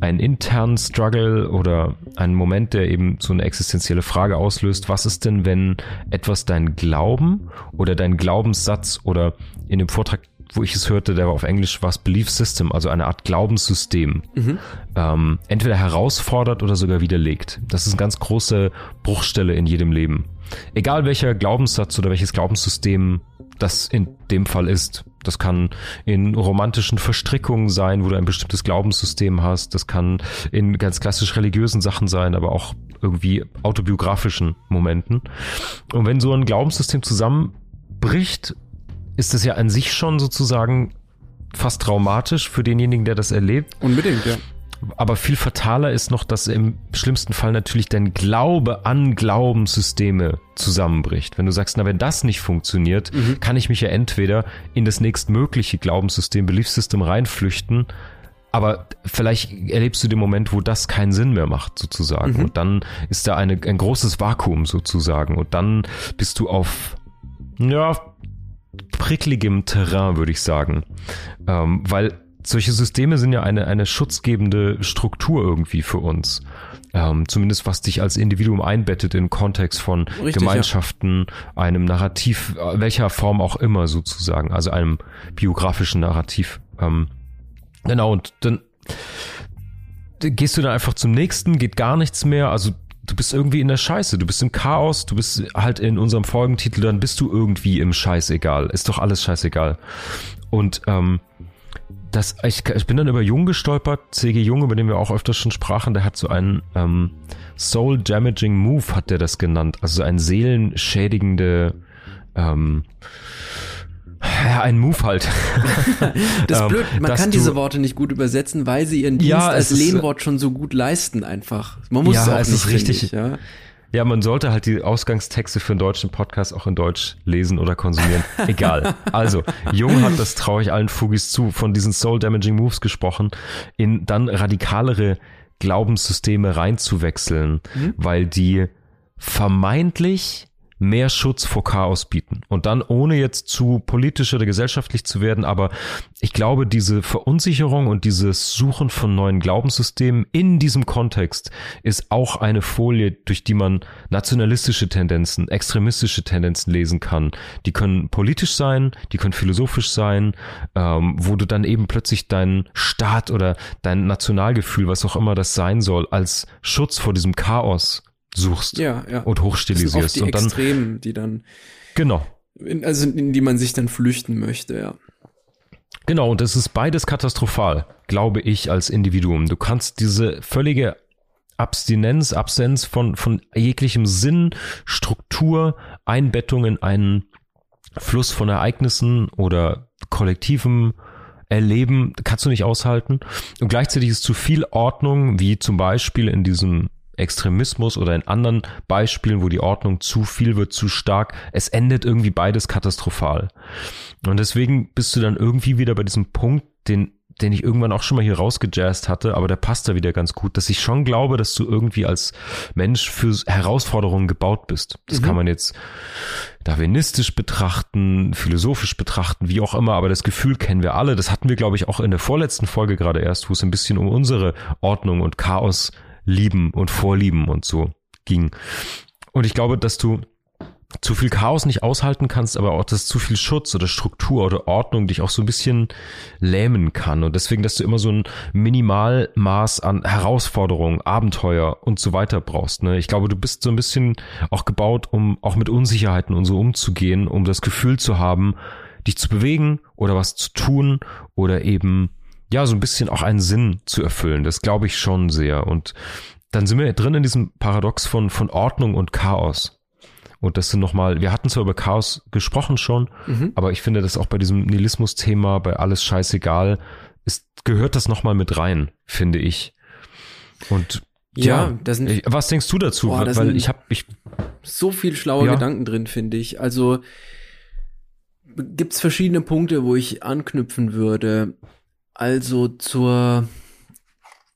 einen internen Struggle oder einen Moment, der eben so eine existenzielle Frage auslöst. Was ist denn, wenn etwas dein Glauben oder dein Glaubenssatz oder in dem Vortrag wo ich es hörte, der war auf Englisch, was Belief System, also eine Art Glaubenssystem, mhm. ähm, entweder herausfordert oder sogar widerlegt. Das ist eine ganz große Bruchstelle in jedem Leben. Egal welcher Glaubenssatz oder welches Glaubenssystem das in dem Fall ist. Das kann in romantischen Verstrickungen sein, wo du ein bestimmtes Glaubenssystem hast. Das kann in ganz klassisch religiösen Sachen sein, aber auch irgendwie autobiografischen Momenten. Und wenn so ein Glaubenssystem zusammenbricht, ist es ja an sich schon sozusagen fast traumatisch für denjenigen, der das erlebt. Unbedingt, ja. Aber viel fataler ist noch, dass im schlimmsten Fall natürlich dein Glaube an Glaubenssysteme zusammenbricht. Wenn du sagst, na, wenn das nicht funktioniert, mhm. kann ich mich ja entweder in das nächstmögliche Glaubenssystem, Belief System reinflüchten, aber vielleicht erlebst du den Moment, wo das keinen Sinn mehr macht, sozusagen. Mhm. Und dann ist da eine, ein großes Vakuum, sozusagen. Und dann bist du auf, ja, prickligem Terrain, würde ich sagen. Ähm, weil solche Systeme sind ja eine, eine schutzgebende Struktur irgendwie für uns. Ähm, zumindest was dich als Individuum einbettet in Kontext von Richtig, Gemeinschaften, ja. einem Narrativ, welcher Form auch immer sozusagen, also einem biografischen Narrativ. Ähm, genau, und dann gehst du dann einfach zum nächsten, geht gar nichts mehr, also du bist irgendwie in der Scheiße, du bist im Chaos, du bist halt in unserem Folgentitel, dann bist du irgendwie im Scheißegal. Ist doch alles scheißegal. Und ähm, das, ich, ich bin dann über Jung gestolpert, C.G. Jung, über den wir auch öfters schon sprachen, der hat so einen ähm, Soul Damaging Move, hat der das genannt. Also ein seelenschädigende ähm, ja, ein Move halt. (laughs) das ist ähm, blöd, man kann diese Worte nicht gut übersetzen, weil sie ihren Dienst ja, als Lehnwort schon so gut leisten einfach. Man muss ja, es auch es nicht ist richtig. Ich, ja? Ja, man sollte halt die Ausgangstexte für einen deutschen Podcast auch in Deutsch lesen oder konsumieren. (laughs) Egal. Also, Jung hat, das traue ich allen Fugis zu, von diesen Soul-Damaging Moves gesprochen, in dann radikalere Glaubenssysteme reinzuwechseln, mhm. weil die vermeintlich mehr Schutz vor Chaos bieten. Und dann, ohne jetzt zu politisch oder gesellschaftlich zu werden, aber ich glaube, diese Verunsicherung und dieses Suchen von neuen Glaubenssystemen in diesem Kontext ist auch eine Folie, durch die man nationalistische Tendenzen, extremistische Tendenzen lesen kann. Die können politisch sein, die können philosophisch sein, ähm, wo du dann eben plötzlich deinen Staat oder dein Nationalgefühl, was auch immer das sein soll, als Schutz vor diesem Chaos suchst ja, ja. und hochstilisierst. Das sind oft die und dann, Extremen, die dann genau. In, also in die man sich dann flüchten möchte, ja. Genau, und das ist beides katastrophal, glaube ich, als Individuum. Du kannst diese völlige Abstinenz, Absenz von, von jeglichem Sinn, Struktur, Einbettung in einen Fluss von Ereignissen oder kollektivem Erleben kannst du nicht aushalten. Und gleichzeitig ist zu viel Ordnung, wie zum Beispiel in diesem Extremismus oder in anderen Beispielen, wo die Ordnung zu viel wird, zu stark. Es endet irgendwie beides katastrophal. Und deswegen bist du dann irgendwie wieder bei diesem Punkt, den den ich irgendwann auch schon mal hier rausgejazzt hatte, aber der passt da wieder ganz gut, dass ich schon glaube, dass du irgendwie als Mensch für Herausforderungen gebaut bist. Das mhm. kann man jetzt darwinistisch betrachten, philosophisch betrachten, wie auch immer, aber das Gefühl kennen wir alle. Das hatten wir, glaube ich, auch in der vorletzten Folge gerade erst, wo es ein bisschen um unsere Ordnung und Chaos lieben und vorlieben und so ging. Und ich glaube, dass du zu viel Chaos nicht aushalten kannst, aber auch, dass zu viel Schutz oder Struktur oder Ordnung dich auch so ein bisschen lähmen kann. Und deswegen, dass du immer so ein Minimalmaß an Herausforderungen, Abenteuer und so weiter brauchst. Ne? Ich glaube, du bist so ein bisschen auch gebaut, um auch mit Unsicherheiten und so umzugehen, um das Gefühl zu haben, dich zu bewegen oder was zu tun oder eben ja, so ein bisschen auch einen Sinn zu erfüllen. Das glaube ich schon sehr. Und dann sind wir drin in diesem Paradox von, von Ordnung und Chaos. Und das sind nochmal, wir hatten zwar über Chaos gesprochen schon, mhm. aber ich finde, dass auch bei diesem Nihilismus-Thema, bei alles scheißegal, ist, gehört das nochmal mit rein, finde ich. Und ja, ja das sind, was denkst du dazu? Boah, Weil ich habe ich so viel schlaue ja. Gedanken drin, finde ich. Also gibt's verschiedene Punkte, wo ich anknüpfen würde. Also zur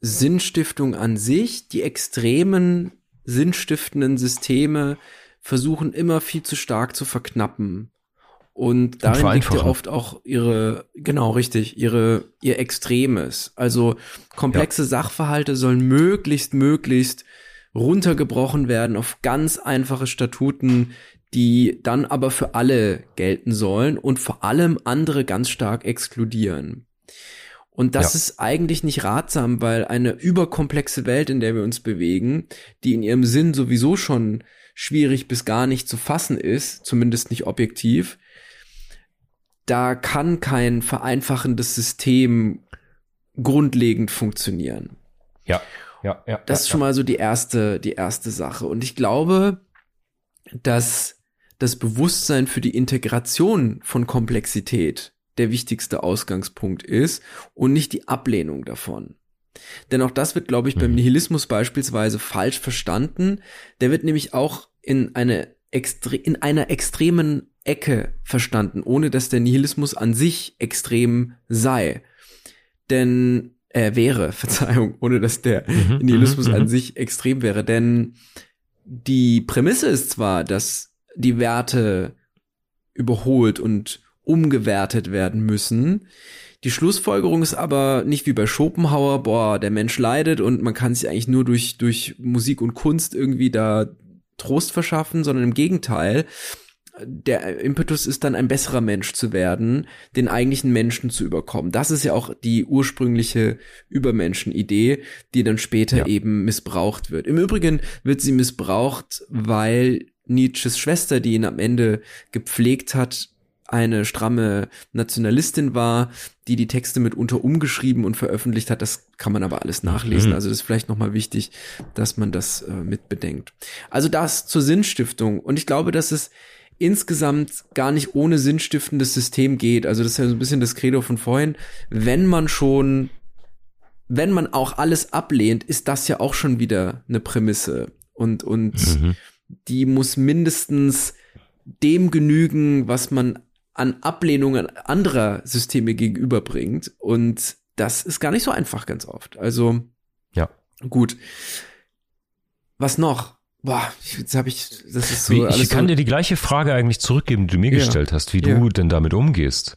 Sinnstiftung an sich, die extremen sinnstiftenden Systeme versuchen immer viel zu stark zu verknappen. Und darin Und liegt ja oft auch ihre, genau richtig, ihre, ihr Extremes. Also komplexe ja. Sachverhalte sollen möglichst, möglichst runtergebrochen werden auf ganz einfache Statuten, die dann aber für alle gelten sollen und vor allem andere ganz stark exkludieren. Und das ja. ist eigentlich nicht ratsam, weil eine überkomplexe Welt, in der wir uns bewegen, die in ihrem Sinn sowieso schon schwierig bis gar nicht zu fassen ist, zumindest nicht objektiv, da kann kein vereinfachendes System grundlegend funktionieren. Ja, ja, ja. Das ist ja, schon mal so die erste, die erste Sache. Und ich glaube, dass das Bewusstsein für die Integration von Komplexität der wichtigste Ausgangspunkt ist und nicht die Ablehnung davon. Denn auch das wird, glaube ich, beim mhm. Nihilismus beispielsweise falsch verstanden. Der wird nämlich auch in eine extre in einer extremen Ecke verstanden, ohne dass der Nihilismus an sich extrem sei. Denn er äh, wäre, (laughs) Verzeihung, ohne dass der mhm, Nihilismus mhm, an mhm. sich extrem wäre. Denn die Prämisse ist zwar, dass die Werte überholt und umgewertet werden müssen. Die Schlussfolgerung ist aber nicht wie bei Schopenhauer, boah, der Mensch leidet und man kann sich eigentlich nur durch, durch Musik und Kunst irgendwie da Trost verschaffen, sondern im Gegenteil, der Impetus ist dann ein besserer Mensch zu werden, den eigentlichen Menschen zu überkommen. Das ist ja auch die ursprüngliche Übermenschen-Idee, die dann später ja. eben missbraucht wird. Im Übrigen wird sie missbraucht, weil Nietzsches Schwester, die ihn am Ende gepflegt hat, eine stramme Nationalistin war, die die Texte mitunter umgeschrieben und veröffentlicht hat. Das kann man aber alles nachlesen. Mhm. Also das ist vielleicht nochmal wichtig, dass man das äh, mit bedenkt. Also das zur Sinnstiftung. Und ich glaube, dass es insgesamt gar nicht ohne sinnstiftendes System geht. Also das ist ja so ein bisschen das Credo von vorhin. Wenn man schon, wenn man auch alles ablehnt, ist das ja auch schon wieder eine Prämisse. Und, und mhm. die muss mindestens dem genügen, was man an Ablehnungen anderer Systeme gegenüberbringt. Und das ist gar nicht so einfach ganz oft. Also, ja. Gut. Was noch? Boah, jetzt habe ich, das ist so. Wie, ich kann so dir die gleiche Frage eigentlich zurückgeben, die du mir ja. gestellt hast, wie ja. du denn damit umgehst.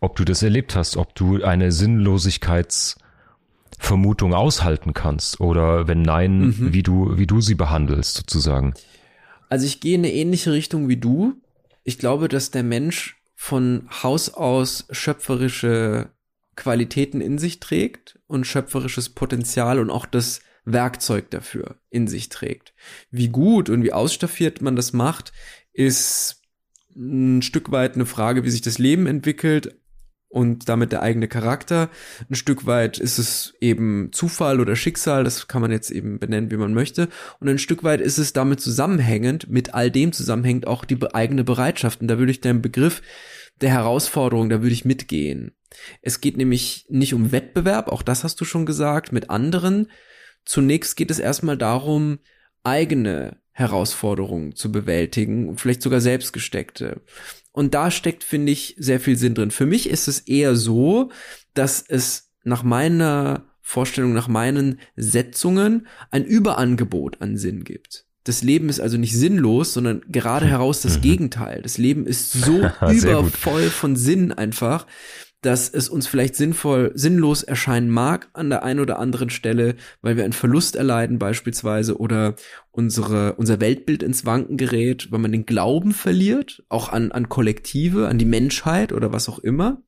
Ob du das erlebt hast, ob du eine Sinnlosigkeitsvermutung aushalten kannst oder wenn nein, mhm. wie du, wie du sie behandelst sozusagen. Also ich gehe in eine ähnliche Richtung wie du. Ich glaube, dass der Mensch von Haus aus schöpferische Qualitäten in sich trägt und schöpferisches Potenzial und auch das Werkzeug dafür in sich trägt. Wie gut und wie ausstaffiert man das macht, ist ein Stück weit eine Frage, wie sich das Leben entwickelt und damit der eigene Charakter. Ein Stück weit ist es eben Zufall oder Schicksal, das kann man jetzt eben benennen, wie man möchte. Und ein Stück weit ist es damit zusammenhängend, mit all dem zusammenhängt auch die eigene Bereitschaft. Und da würde ich deinen Begriff der Herausforderung, da würde ich mitgehen. Es geht nämlich nicht um Wettbewerb, auch das hast du schon gesagt, mit anderen. Zunächst geht es erstmal darum, eigene Herausforderungen zu bewältigen und vielleicht sogar selbstgesteckte. Und da steckt, finde ich, sehr viel Sinn drin. Für mich ist es eher so, dass es nach meiner Vorstellung, nach meinen Setzungen ein Überangebot an Sinn gibt. Das Leben ist also nicht sinnlos, sondern gerade heraus das mhm. Gegenteil. Das Leben ist so (laughs) übervoll von Sinn einfach, dass es uns vielleicht sinnvoll, sinnlos erscheinen mag an der einen oder anderen Stelle, weil wir einen Verlust erleiden beispielsweise oder unsere, unser Weltbild ins Wanken gerät, weil man den Glauben verliert, auch an, an Kollektive, an die Menschheit oder was auch immer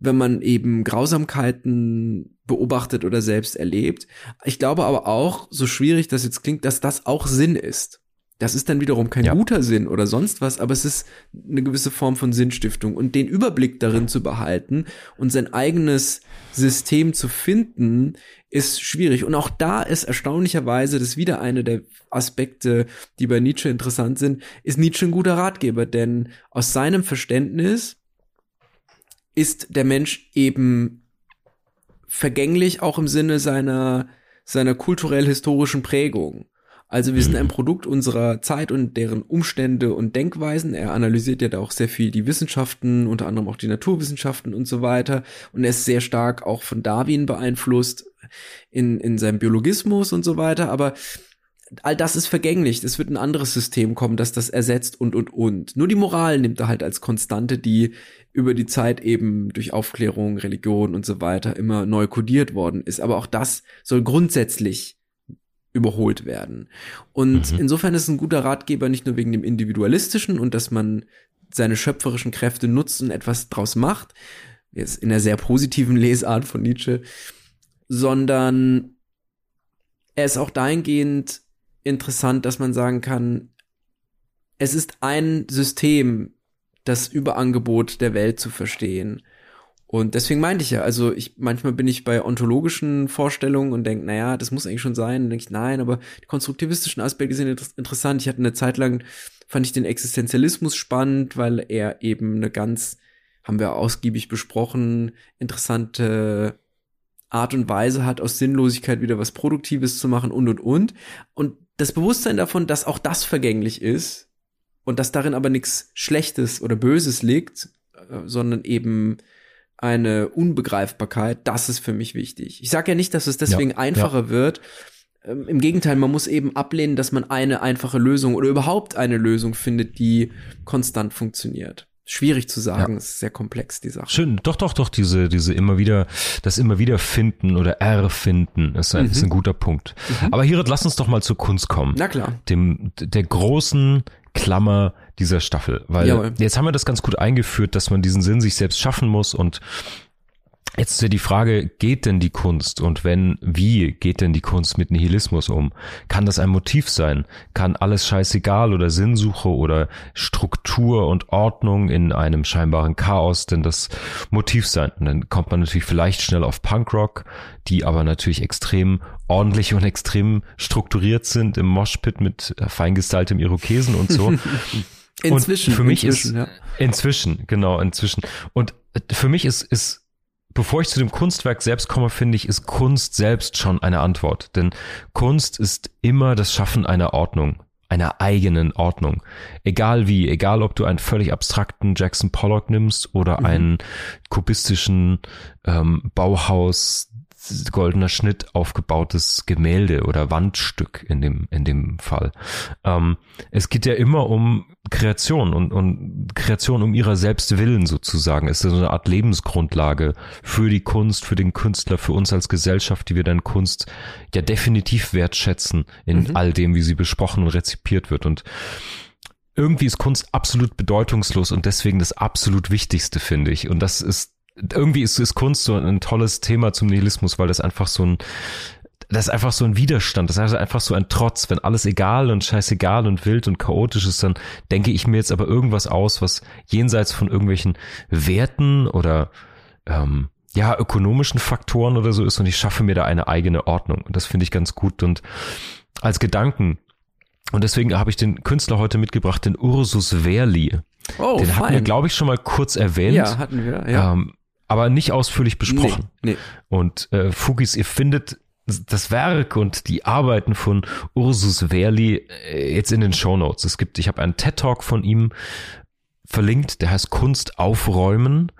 wenn man eben Grausamkeiten beobachtet oder selbst erlebt. Ich glaube aber auch, so schwierig das jetzt klingt, dass das auch Sinn ist. Das ist dann wiederum kein ja. guter Sinn oder sonst was, aber es ist eine gewisse Form von Sinnstiftung und den Überblick darin zu behalten und sein eigenes System zu finden, ist schwierig. Und auch da ist erstaunlicherweise, das ist wieder eine der Aspekte, die bei Nietzsche interessant sind, ist Nietzsche ein guter Ratgeber, denn aus seinem Verständnis ist der Mensch eben vergänglich auch im Sinne seiner, seiner kulturell-historischen Prägung. Also wir sind ein Produkt unserer Zeit und deren Umstände und Denkweisen. Er analysiert ja da auch sehr viel die Wissenschaften, unter anderem auch die Naturwissenschaften und so weiter. Und er ist sehr stark auch von Darwin beeinflusst in, in seinem Biologismus und so weiter. Aber all das ist vergänglich. Es wird ein anderes System kommen, das das ersetzt und, und, und. Nur die Moral nimmt er halt als Konstante, die über die Zeit eben durch Aufklärung, Religion und so weiter immer neu kodiert worden ist. Aber auch das soll grundsätzlich überholt werden. Und mhm. insofern ist ein guter Ratgeber nicht nur wegen dem Individualistischen und dass man seine schöpferischen Kräfte nutzt und etwas draus macht, jetzt in der sehr positiven Lesart von Nietzsche, sondern er ist auch dahingehend interessant, dass man sagen kann, es ist ein System, das Überangebot der Welt zu verstehen. Und deswegen meinte ich ja, also ich manchmal bin ich bei ontologischen Vorstellungen und denke, naja, das muss eigentlich schon sein. Und denke ich, nein, aber die konstruktivistischen Aspekte sind interessant. Ich hatte eine Zeit lang, fand ich den Existenzialismus spannend, weil er eben eine ganz, haben wir ausgiebig besprochen, interessante Art und Weise hat, aus Sinnlosigkeit wieder was Produktives zu machen und und und. Und das Bewusstsein davon, dass auch das vergänglich ist und dass darin aber nichts Schlechtes oder Böses liegt, äh, sondern eben eine Unbegreifbarkeit, das ist für mich wichtig. Ich sage ja nicht, dass es deswegen ja, einfacher ja. wird. Ähm, Im Gegenteil, man muss eben ablehnen, dass man eine einfache Lösung oder überhaupt eine Lösung findet, die konstant funktioniert. Schwierig zu sagen, ja. ist sehr komplex, die Sache. Schön, doch, doch, doch, diese, diese immer wieder, das immer wieder finden oder erfinden, ist ein, mhm. ist ein guter Punkt. Mhm. Aber Hirat, lass uns doch mal zur Kunst kommen. Na klar. Dem, der großen Klammer dieser Staffel. Weil Jawohl. jetzt haben wir das ganz gut eingeführt, dass man diesen Sinn sich selbst schaffen muss und Jetzt ist ja die Frage, geht denn die Kunst und wenn, wie geht denn die Kunst mit Nihilismus um? Kann das ein Motiv sein? Kann alles scheißegal oder Sinnsuche oder Struktur und Ordnung in einem scheinbaren Chaos denn das Motiv sein? Und dann kommt man natürlich vielleicht schnell auf Punkrock, die aber natürlich extrem ordentlich und extrem strukturiert sind im Moshpit mit feingestaltem Irokesen und so. (laughs) Inzwischen. Und für mich inzwischen, ist, ja. inzwischen, genau, inzwischen. Und für mich ist, ist bevor ich zu dem Kunstwerk selbst komme, finde ich, ist Kunst selbst schon eine Antwort. Denn Kunst ist immer das Schaffen einer Ordnung, einer eigenen Ordnung. Egal wie, egal ob du einen völlig abstrakten Jackson Pollock nimmst oder mhm. einen kubistischen ähm, Bauhaus goldener Schnitt aufgebautes Gemälde oder Wandstück in dem, in dem Fall. Ähm, es geht ja immer um Kreation und, und Kreation um ihrer selbst willen sozusagen. Es ist so eine Art Lebensgrundlage für die Kunst, für den Künstler, für uns als Gesellschaft, die wir dann Kunst ja definitiv wertschätzen in mhm. all dem, wie sie besprochen und rezipiert wird. Und irgendwie ist Kunst absolut bedeutungslos und deswegen das absolut Wichtigste, finde ich. Und das ist irgendwie ist, ist Kunst so ein tolles Thema zum Nihilismus, weil das einfach so ein, das ist einfach so ein Widerstand, das ist einfach so ein Trotz. Wenn alles egal und scheißegal und wild und chaotisch ist, dann denke ich mir jetzt aber irgendwas aus, was jenseits von irgendwelchen Werten oder ähm, ja, ökonomischen Faktoren oder so ist und ich schaffe mir da eine eigene Ordnung. Und das finde ich ganz gut. Und als Gedanken, und deswegen habe ich den Künstler heute mitgebracht, den Ursus Verli. Oh, den fein. hatten wir, glaube ich, schon mal kurz erwähnt. Ja, hatten wir, ja. Ähm, aber nicht ausführlich besprochen. Nee, nee. Und äh, Fugis, ihr findet das Werk und die Arbeiten von Ursus Verli äh, jetzt in den Show Notes. Es gibt, ich habe einen TED Talk von ihm verlinkt, der heißt Kunst aufräumen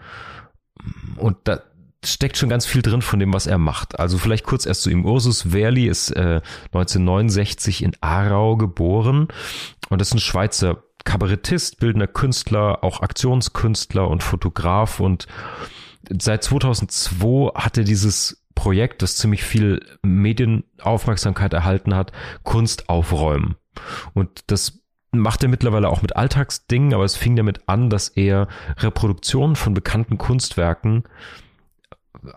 und da steckt schon ganz viel drin von dem, was er macht. Also vielleicht kurz erst zu ihm. Ursus Verli ist äh, 1969 in Aarau geboren und das ist ein Schweizer Kabarettist, bildender Künstler, auch Aktionskünstler und Fotograf und seit 2002 hatte dieses Projekt, das ziemlich viel Medienaufmerksamkeit erhalten hat, Kunst aufräumen. Und das macht er mittlerweile auch mit Alltagsdingen, aber es fing damit an, dass er Reproduktionen von bekannten Kunstwerken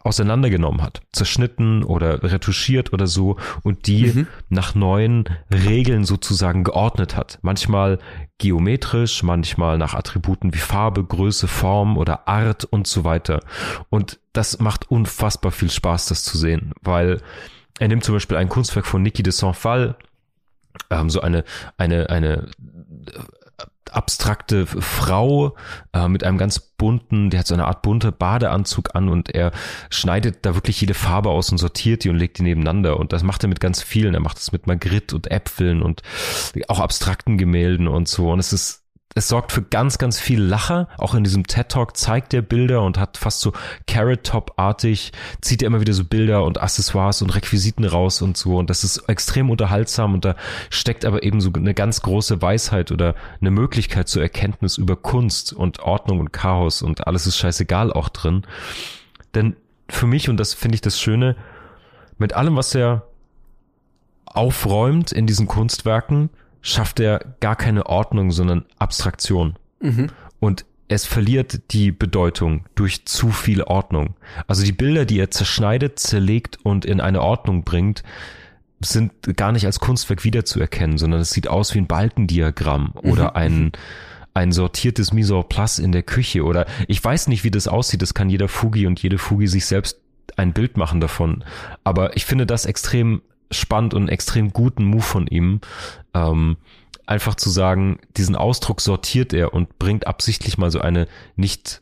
auseinandergenommen hat, zerschnitten oder retuschiert oder so und die mhm. nach neuen Regeln sozusagen geordnet hat. Manchmal geometrisch, manchmal nach Attributen wie Farbe, Größe, Form oder Art und so weiter. Und das macht unfassbar viel Spaß, das zu sehen, weil er nimmt zum Beispiel ein Kunstwerk von Niki de Saint-Phal, ähm, so eine, eine, eine abstrakte Frau äh, mit einem ganz bunten, der hat so eine Art bunte Badeanzug an und er schneidet da wirklich jede Farbe aus und sortiert die und legt die nebeneinander und das macht er mit ganz vielen. Er macht es mit Magritte und Äpfeln und auch abstrakten Gemälden und so und es ist es sorgt für ganz, ganz viel Lacher. Auch in diesem TED Talk zeigt er Bilder und hat fast so Carrot Top artig, zieht er immer wieder so Bilder und Accessoires und Requisiten raus und so. Und das ist extrem unterhaltsam und da steckt aber eben so eine ganz große Weisheit oder eine Möglichkeit zur Erkenntnis über Kunst und Ordnung und Chaos und alles ist scheißegal auch drin. Denn für mich, und das finde ich das Schöne, mit allem, was er aufräumt in diesen Kunstwerken, schafft er gar keine Ordnung, sondern Abstraktion. Mhm. Und es verliert die Bedeutung durch zu viel Ordnung. Also die Bilder, die er zerschneidet, zerlegt und in eine Ordnung bringt, sind gar nicht als Kunstwerk wiederzuerkennen, sondern es sieht aus wie ein Balkendiagramm oder mhm. ein, ein sortiertes Mise en place in der Küche oder ich weiß nicht, wie das aussieht. Das kann jeder Fugi und jede Fugi sich selbst ein Bild machen davon. Aber ich finde das extrem spannend und extrem guten Move von ihm. Ähm, einfach zu sagen, diesen Ausdruck sortiert er und bringt absichtlich mal so eine nicht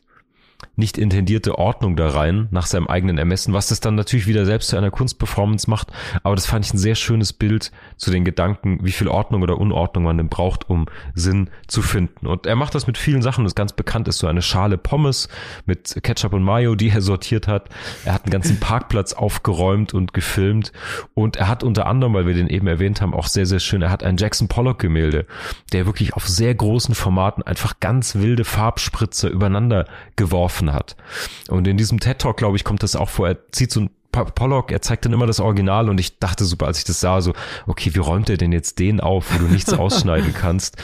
nicht intendierte Ordnung da rein, nach seinem eigenen Ermessen, was das dann natürlich wieder selbst zu einer Kunstperformance macht. Aber das fand ich ein sehr schönes Bild zu den Gedanken, wie viel Ordnung oder Unordnung man denn braucht, um Sinn zu finden. Und er macht das mit vielen Sachen. Das ganz bekannt ist so eine Schale Pommes mit Ketchup und Mayo, die er sortiert hat. Er hat einen ganzen Parkplatz aufgeräumt und gefilmt. Und er hat unter anderem, weil wir den eben erwähnt haben, auch sehr, sehr schön, er hat ein Jackson Pollock Gemälde, der wirklich auf sehr großen Formaten einfach ganz wilde Farbspritzer übereinander geworfen hat. Und in diesem TED Talk, glaube ich, kommt das auch vor. Er zieht so ein Pollock, er zeigt dann immer das Original und ich dachte super, als ich das sah, so, okay, wie räumt er denn jetzt den auf, wo du nichts (laughs) ausschneiden kannst?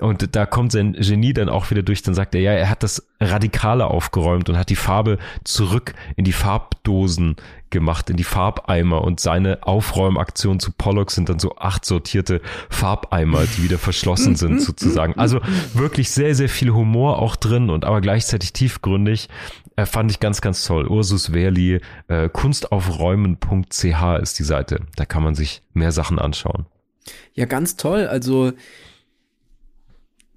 Und da kommt sein Genie dann auch wieder durch, dann sagt er, ja, er hat das Radikale aufgeräumt und hat die Farbe zurück in die Farbdosen gemacht, in die Farbeimer und seine Aufräumaktion zu Pollock sind dann so acht sortierte Farbeimer, die wieder verschlossen sind (laughs) sozusagen. Also wirklich sehr, sehr viel Humor auch drin und aber gleichzeitig tiefgründig. Äh, fand ich ganz, ganz toll. Ursus Verli, äh, kunstaufräumen.ch ist die Seite. Da kann man sich mehr Sachen anschauen. Ja, ganz toll. Also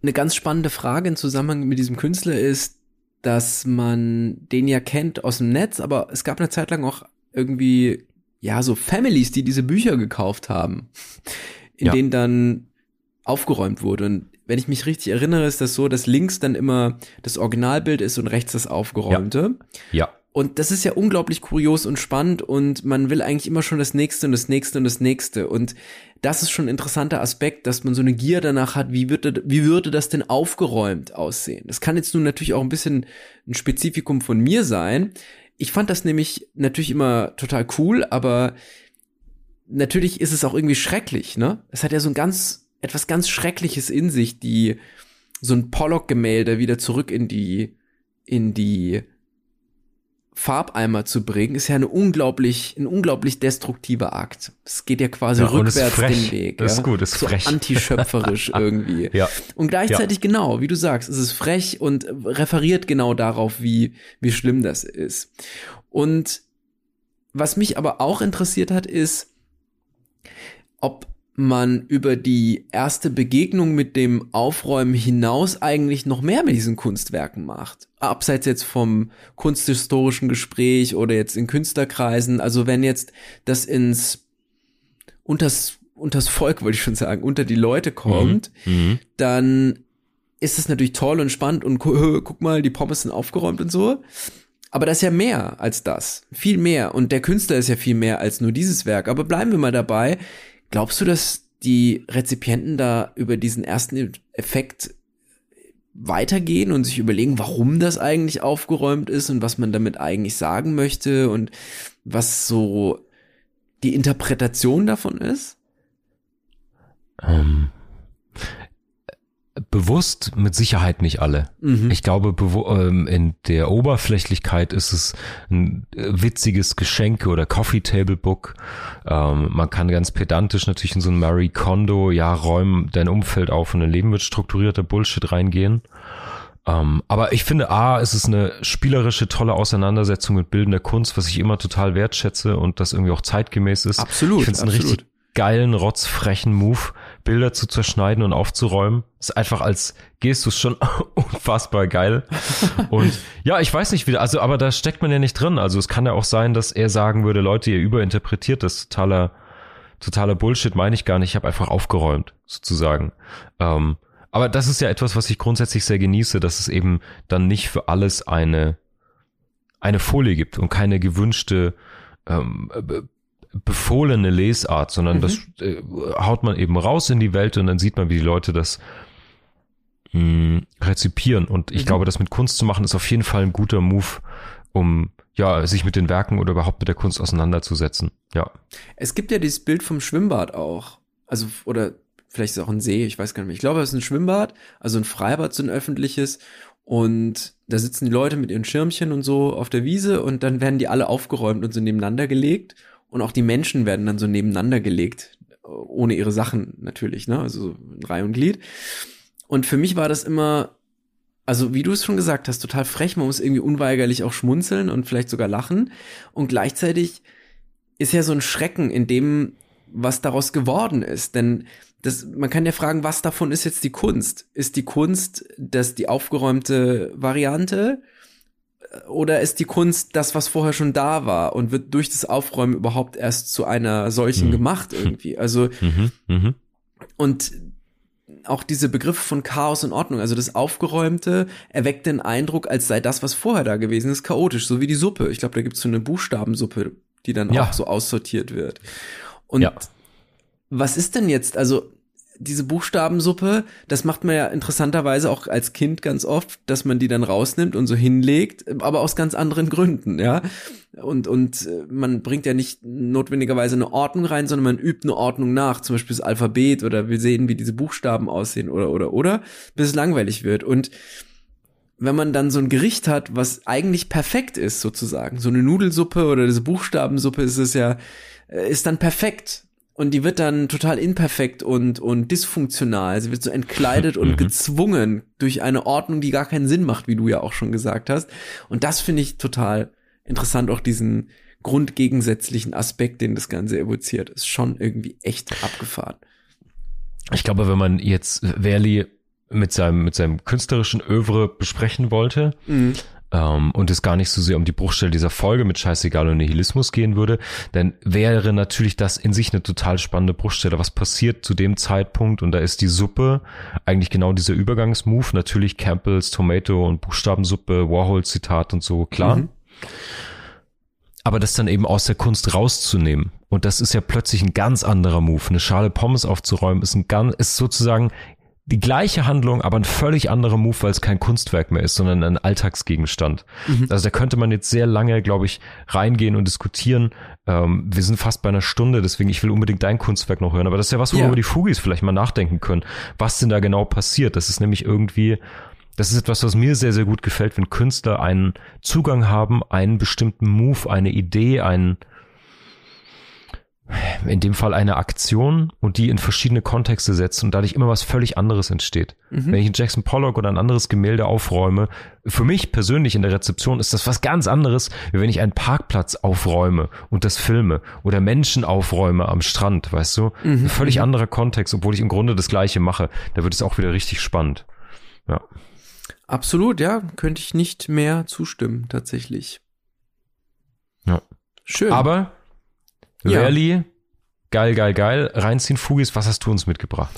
eine ganz spannende Frage im Zusammenhang mit diesem Künstler ist, dass man den ja kennt aus dem Netz, aber es gab eine Zeit lang auch irgendwie, ja, so Families, die diese Bücher gekauft haben, in ja. denen dann aufgeräumt wurde. Und wenn ich mich richtig erinnere, ist das so, dass links dann immer das Originalbild ist und rechts das aufgeräumte. Ja. ja. Und das ist ja unglaublich kurios und spannend und man will eigentlich immer schon das nächste und das nächste und das nächste. Und das ist schon ein interessanter Aspekt, dass man so eine Gier danach hat, wie würde, wie würde das denn aufgeräumt aussehen? Das kann jetzt nun natürlich auch ein bisschen ein Spezifikum von mir sein. Ich fand das nämlich natürlich immer total cool, aber natürlich ist es auch irgendwie schrecklich, ne? Es hat ja so ein ganz, etwas ganz Schreckliches in sich, die, so ein Pollock-Gemälde wieder zurück in die, in die Farbeimer zu bringen, ist ja eine unglaublich, ein unglaublich destruktiver Akt. Es geht ja quasi ja, rückwärts den Weg. Ja? ist gut, ist so frech. Antischöpferisch (laughs) irgendwie. Ja. Und gleichzeitig ja. genau, wie du sagst, es ist frech und referiert genau darauf, wie, wie schlimm das ist. Und was mich aber auch interessiert hat, ist, ob man über die erste Begegnung mit dem Aufräumen hinaus eigentlich noch mehr mit diesen Kunstwerken macht. Abseits jetzt vom kunsthistorischen Gespräch oder jetzt in Künstlerkreisen. Also wenn jetzt das ins unters, unters Volk, wollte ich schon sagen, unter die Leute kommt, mhm. mhm. dann ist es natürlich toll und spannend und (laughs) guck mal, die Pommes sind aufgeräumt und so. Aber das ist ja mehr als das. Viel mehr. Und der Künstler ist ja viel mehr als nur dieses Werk. Aber bleiben wir mal dabei Glaubst du, dass die Rezipienten da über diesen ersten Effekt weitergehen und sich überlegen, warum das eigentlich aufgeräumt ist und was man damit eigentlich sagen möchte und was so die Interpretation davon ist? Ähm, bewusst mit Sicherheit nicht alle. Mhm. Ich glaube, ähm, in der Oberflächlichkeit ist es ein äh, witziges Geschenke oder Coffee Table Book. Ähm, man kann ganz pedantisch natürlich in so ein Marie Kondo, ja, räumen dein Umfeld auf und dein Leben wird strukturierter Bullshit reingehen. Um, ähm, aber ich finde, A, es ist eine spielerische, tolle Auseinandersetzung mit bildender Kunst, was ich immer total wertschätze und das irgendwie auch zeitgemäß ist. Absolut. Ich finde es einen richtig geilen, rotzfrechen Move, Bilder zu zerschneiden und aufzuräumen. Ist einfach als Gestus schon (laughs) unfassbar geil. Und ja, ich weiß nicht wieder, also, aber da steckt man ja nicht drin. Also es kann ja auch sein, dass er sagen würde, Leute, ihr überinterpretiert das totaler, totaler Bullshit, meine ich gar nicht. Ich habe einfach aufgeräumt, sozusagen. Ähm, aber das ist ja etwas, was ich grundsätzlich sehr genieße, dass es eben dann nicht für alles eine, eine Folie gibt und keine gewünschte ähm, befohlene Lesart, sondern mhm. das äh, haut man eben raus in die Welt und dann sieht man, wie die Leute das mh, hm, rezipieren. Und ich mhm. glaube, das mit Kunst zu machen, ist auf jeden Fall ein guter Move, um ja, sich mit den Werken oder überhaupt mit der Kunst auseinanderzusetzen. Ja. Es gibt ja dieses Bild vom Schwimmbad auch. Also, oder vielleicht ist es auch ein See, ich weiß gar nicht mehr. Ich glaube, es ist ein Schwimmbad, also ein Freibad, so ein öffentliches. Und da sitzen die Leute mit ihren Schirmchen und so auf der Wiese und dann werden die alle aufgeräumt und so nebeneinander gelegt und auch die Menschen werden dann so nebeneinander gelegt, ohne ihre Sachen natürlich, ne? Also so in Reihe und Glied. Und für mich war das immer, also wie du es schon gesagt hast, total frech. Man muss irgendwie unweigerlich auch schmunzeln und vielleicht sogar lachen. Und gleichzeitig ist ja so ein Schrecken in dem, was daraus geworden ist. Denn das, man kann ja fragen, was davon ist jetzt die Kunst? Ist die Kunst, dass die aufgeräumte Variante oder ist die Kunst das, was vorher schon da war und wird durch das Aufräumen überhaupt erst zu einer solchen Mhm. gemacht irgendwie? Also, (laughs) Mhm, mhm. und auch diese Begriffe von Chaos und Ordnung, also das Aufgeräumte erweckt den Eindruck, als sei das, was vorher da gewesen ist, chaotisch, so wie die Suppe. Ich glaube, da gibt es so eine Buchstabensuppe, die dann Ja. auch so aussortiert wird. Und Ja. was ist denn jetzt, also diese Buchstabensuppe, das macht man ja interessanterweise auch als Kind ganz oft, dass man die dann rausnimmt und so hinlegt, aber aus ganz anderen Gründen, ja. Und, und äh, man bringt ja nicht notwendigerweise eine Ordnung rein, sondern man übt eine Ordnung nach, zum Beispiel das Alphabet oder will sehen, wie diese Buchstaben aussehen oder, oder, oder, bis es langweilig wird. Und wenn man dann so ein Gericht hat, was eigentlich perfekt ist, sozusagen, so eine Nudelsuppe oder diese Buchstabensuppe ist es ja, äh, ist dann perfekt. Und die wird dann total imperfekt und, und dysfunktional. Sie wird so entkleidet und (laughs) Mhm. gezwungen durch eine Ordnung, die gar keinen Sinn macht, wie du ja auch schon gesagt hast. Und das finde ich total interessant, auch diesen grundgegensätzlichen Aspekt, den das Ganze evoziert. Ist schon irgendwie echt abgefahren. Ich glaube, wenn man jetzt Verli mit seinem, mit seinem künstlerischen Övre besprechen wollte, Mhm. Ähm, und es gar nicht so sehr um die Bruchstelle dieser Folge mit Scheißegal und Nihilismus gehen würde, dann wäre natürlich das in sich eine total spannende Bruchstelle. Was passiert zu dem Zeitpunkt? Und da ist die Suppe eigentlich genau dieser Übergangsmove. Natürlich Campbells Tomato und Buchstabensuppe, Warhol-Zitat und so, klar. Mhm. Aber das dann eben aus der Kunst rauszunehmen. Und das ist ja plötzlich ein ganz anderer Move. Eine Schale Pommes aufzuräumen ist ein ganz, ist sozusagen die gleiche Handlung, aber ein völlig anderer Move, weil es kein Kunstwerk mehr ist, sondern ein Alltagsgegenstand. Also da könnte man jetzt sehr lange, glaube ich, reingehen und diskutieren. Ähm, wir sind fast bei einer Stunde, deswegen ich will unbedingt dein Kunstwerk noch hören. Aber das ist ja was, worüber Ja. die Fugis vielleicht mal nachdenken können. Was denn da genau passiert? Das ist nämlich irgendwie, das ist etwas, was mir sehr, sehr gut gefällt, wenn Künstler einen Zugang haben, einen bestimmten Move, eine Idee, einen, in dem Fall eine Aktion und die in verschiedene Kontexte setzen und dadurch immer was völlig anderes entsteht. Wenn ich einen Jackson Pollock oder ein anderes Gemälde aufräume, für mich persönlich in der Rezeption ist das was ganz anderes, wie wenn ich einen Parkplatz aufräume und das filme oder Menschen aufräume am Strand, weißt du? Ein völlig anderer Kontext, obwohl ich im Grunde das Gleiche mache. Da wird es auch wieder richtig spannend. Ja. Absolut, ja, könnte ich nicht mehr zustimmen, tatsächlich. Ja. Schön. Aber Ja. Rally, geil, geil, geil. Reinziehen, Fugis, was hast du uns mitgebracht?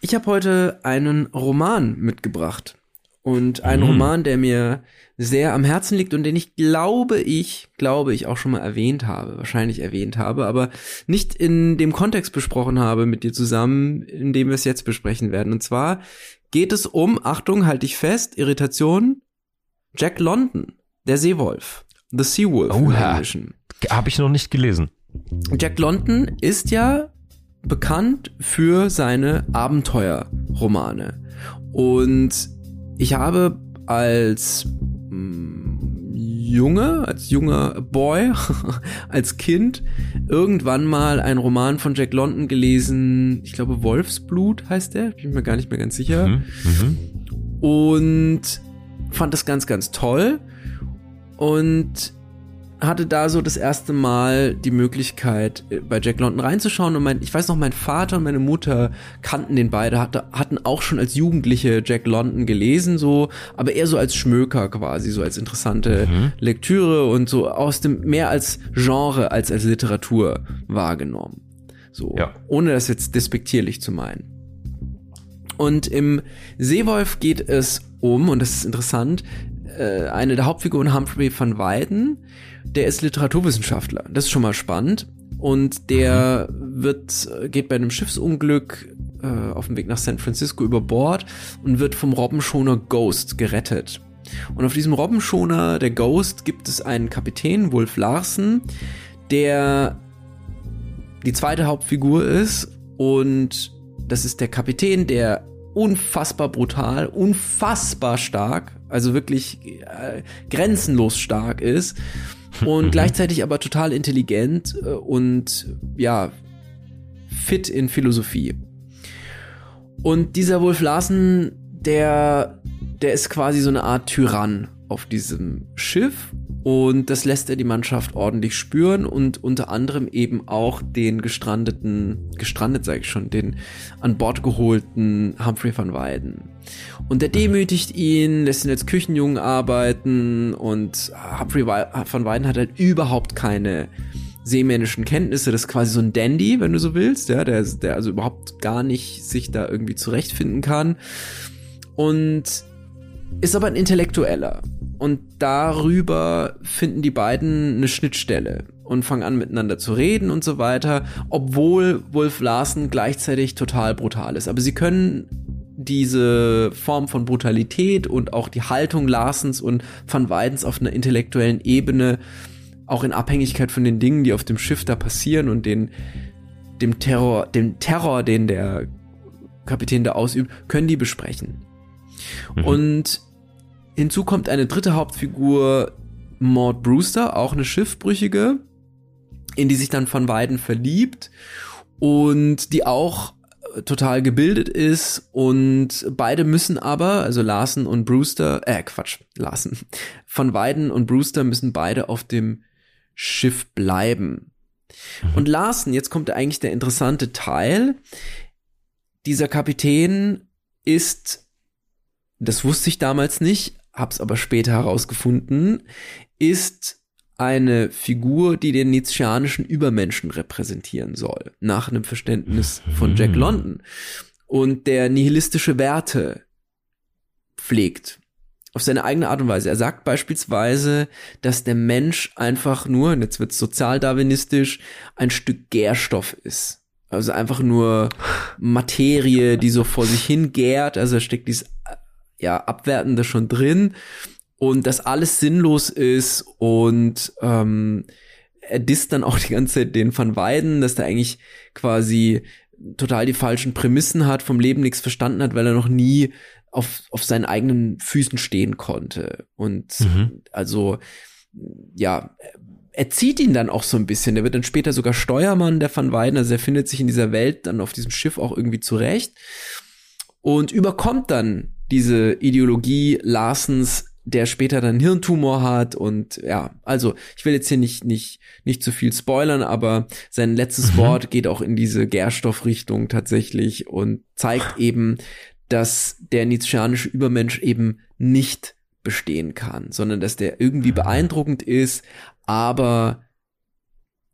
Ich habe heute einen Roman mitgebracht. Und einen Mhm. Roman, der mir sehr am Herzen liegt und den ich glaube ich, glaube ich auch schon mal erwähnt habe, wahrscheinlich erwähnt habe, aber nicht in dem Kontext besprochen habe mit dir zusammen, in dem wir es jetzt besprechen werden. Und zwar geht es um, Achtung, halte ich fest, Irritation, Jack London, der Seewolf, The Seawolf im Oha. Englischen. Habe ich noch nicht gelesen. Jack London ist ja bekannt für seine Abenteuerromane. Und ich habe als mm, Junge, als junger Boy, (laughs) als Kind irgendwann mal einen Roman von Jack London gelesen. Ich glaube, Wolfsblut heißt der. Bin mir gar nicht mehr ganz sicher Mhm. Mhm. und fand das ganz, ganz toll und hatte da so das erste Mal die Möglichkeit, äh, bei Jack London reinzuschauen. Und mein, ich weiß noch, mein Vater und meine Mutter kannten den beide, hatte, hatten auch schon als Jugendliche Jack London gelesen, so, aber eher so als Schmöker quasi, so als interessante Mhm. Lektüre und so aus dem, mehr als Genre als als Literatur wahrgenommen. So, Ja. ohne das jetzt despektierlich zu meinen. Und im Seewolf geht es um, und das ist interessant, äh, eine der Hauptfiguren, Humphrey van Weyden, der ist Literaturwissenschaftler. Das ist schon mal spannend. Und der wird, äh, geht bei einem Schiffsunglück äh, auf dem Weg nach San Francisco über Bord und wird vom Robbenschoner Ghost gerettet. Und auf diesem Robbenschoner, der Ghost, gibt es einen Kapitän, Wolf Larsen, der die zweite Hauptfigur ist und das ist der Kapitän, der unfassbar brutal, unfassbar stark, also wirklich äh, grenzenlos stark ist und gleichzeitig aber total intelligent äh, und ja, fit in Philosophie. Und dieser Wolf Larsen, der, der ist quasi so eine Art Tyrann auf diesem Schiff Und das lässt er die Mannschaft ordentlich spüren und unter anderem eben auch den gestrandeten, gestrandet sage ich schon, den an Bord geholten Humphrey van Weyden. Und der demütigt ihn, lässt ihn als Küchenjungen arbeiten und Humphrey van Weyden hat halt überhaupt keine seemännischen Kenntnisse. Das ist quasi so ein Dandy, wenn du so willst, ja, der, der also überhaupt gar nicht sich da irgendwie zurechtfinden kann. Und ist aber ein Intellektueller. Und darüber finden die beiden eine Schnittstelle und fangen an miteinander zu reden und so weiter, obwohl Wolf Larsen gleichzeitig total brutal ist. Aber sie können diese Form von Brutalität und auch die Haltung Larsens und Van Weidens auf einer intellektuellen Ebene, auch in Abhängigkeit von den Dingen, die auf dem Schiff da passieren und den, dem Terror, dem Terror, den der Kapitän da ausübt, können die besprechen. Mhm. Und Hinzu kommt eine dritte Hauptfigur, Maud Brewster, auch eine Schiffbrüchige, in die sich dann von beiden verliebt und die auch äh, total gebildet ist und beide müssen aber, also Larsen und Brewster, äh Quatsch, Larsen, von Weiden und Brewster müssen beide auf dem Schiff bleiben. Mhm. Und Larsen, jetzt kommt eigentlich der interessante Teil, dieser Kapitän ist, das wusste ich damals nicht, hab's aber später herausgefunden, ist eine Figur, die den nietzscheanischen Übermenschen repräsentieren soll, nach einem Verständnis von Jack mhm. London und der nihilistische Werte pflegt auf seine eigene Art und Weise. Er sagt beispielsweise, dass der Mensch einfach nur, und jetzt wird's sozialdarwinistisch, ein Stück Gärstoff ist. Also einfach nur Materie, die so vor sich hin gärt. Also da steckt dieses ja, Abwertende schon drin und dass alles sinnlos ist und ähm, er disst dann auch (laughs) die ganze Zeit den Van Weiden, dass der eigentlich quasi total die falschen Prämissen hat, vom Leben nichts verstanden hat, weil er noch nie auf, auf seinen eigenen Füßen stehen konnte. Und mhm. also, ja, er zieht ihn dann auch so ein bisschen. Der wird dann später sogar Steuermann der Van Weiden, also er findet sich in dieser Welt dann auf diesem Schiff auch irgendwie zurecht und überkommt dann diese Ideologie Larsens, der später dann Hirntumor hat und ja, also ich will jetzt hier nicht nicht nicht zu viel spoilern, aber sein letztes mhm. Wort geht auch in diese Gärstoffrichtung tatsächlich und zeigt eben, dass der nietzscheanische Übermensch eben nicht bestehen kann, sondern dass der irgendwie mhm. beeindruckend ist, aber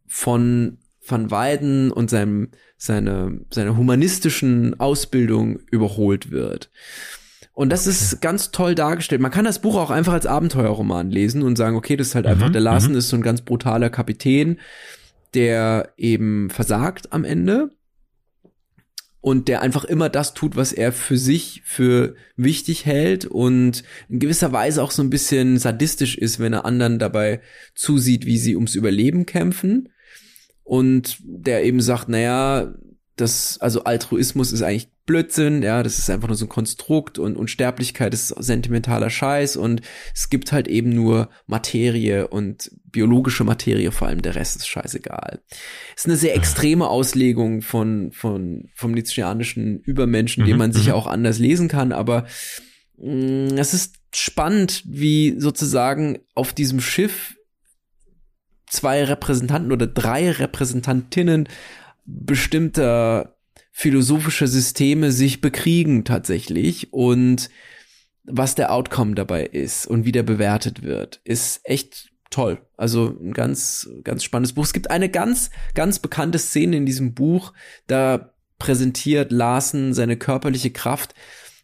von Van Weiden und seinem, seine, seiner humanistischen Ausbildung überholt wird. Und das ist ganz toll dargestellt. Man kann das Buch auch einfach als Abenteuerroman lesen und sagen, okay, das ist halt einfach, mhm, der Larsen mhm. ist so ein ganz brutaler Kapitän, der eben versagt am Ende und der einfach immer das tut, was er für sich für wichtig hält und in gewisser Weise auch so ein bisschen sadistisch ist, wenn er anderen dabei zusieht, wie sie ums Überleben kämpfen und der eben sagt, naja, das, also Altruismus ist eigentlich Blödsinn, ja, das ist einfach nur so ein Konstrukt und Unsterblichkeit ist sentimentaler Scheiß und es gibt halt eben nur Materie und biologische Materie, vor allem der Rest ist scheißegal. Ist eine sehr extreme Auslegung von, von, vom Nietzscheanischen Übermenschen, mhm, den man sich mhm. auch anders lesen kann, aber mh, mm, es ist spannend, wie sozusagen auf diesem Schiff zwei Repräsentanten oder drei Repräsentantinnen bestimmter philosophischer Systeme sich bekriegen tatsächlich und was der Outcome dabei ist und wie der bewertet wird, ist echt toll. Also ein ganz, ganz spannendes Buch. Es gibt eine ganz, ganz bekannte Szene in diesem Buch, da präsentiert Larsen seine körperliche Kraft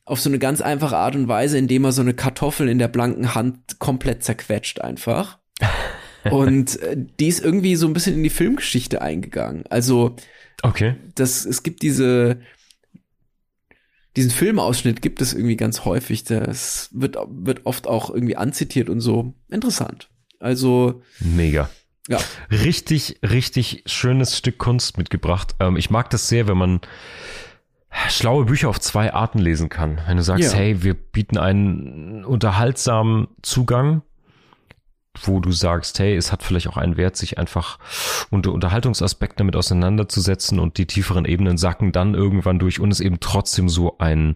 auf so eine ganz einfache Art und Weise, indem er so eine Kartoffel in der blanken Hand komplett zerquetscht einfach. (laughs) Und äh, die ist irgendwie so ein bisschen in die Filmgeschichte eingegangen. Also, okay. Das, es gibt diese, diesen Filmausschnitt gibt es irgendwie ganz häufig. Das wird, wird oft auch irgendwie anzitiert und so. Interessant. Also. Mega. Ja. Richtig, richtig schönes Stück Kunst mitgebracht. Ähm, ich mag das sehr, wenn man schlaue Bücher auf zwei Arten lesen kann. Wenn du sagst, ja. hey, wir bieten einen unterhaltsamen Zugang wo du sagst, hey, es hat vielleicht auch einen Wert, sich einfach unter Unterhaltungsaspekten damit auseinanderzusetzen und die tieferen Ebenen sacken dann irgendwann durch und es eben trotzdem so ein,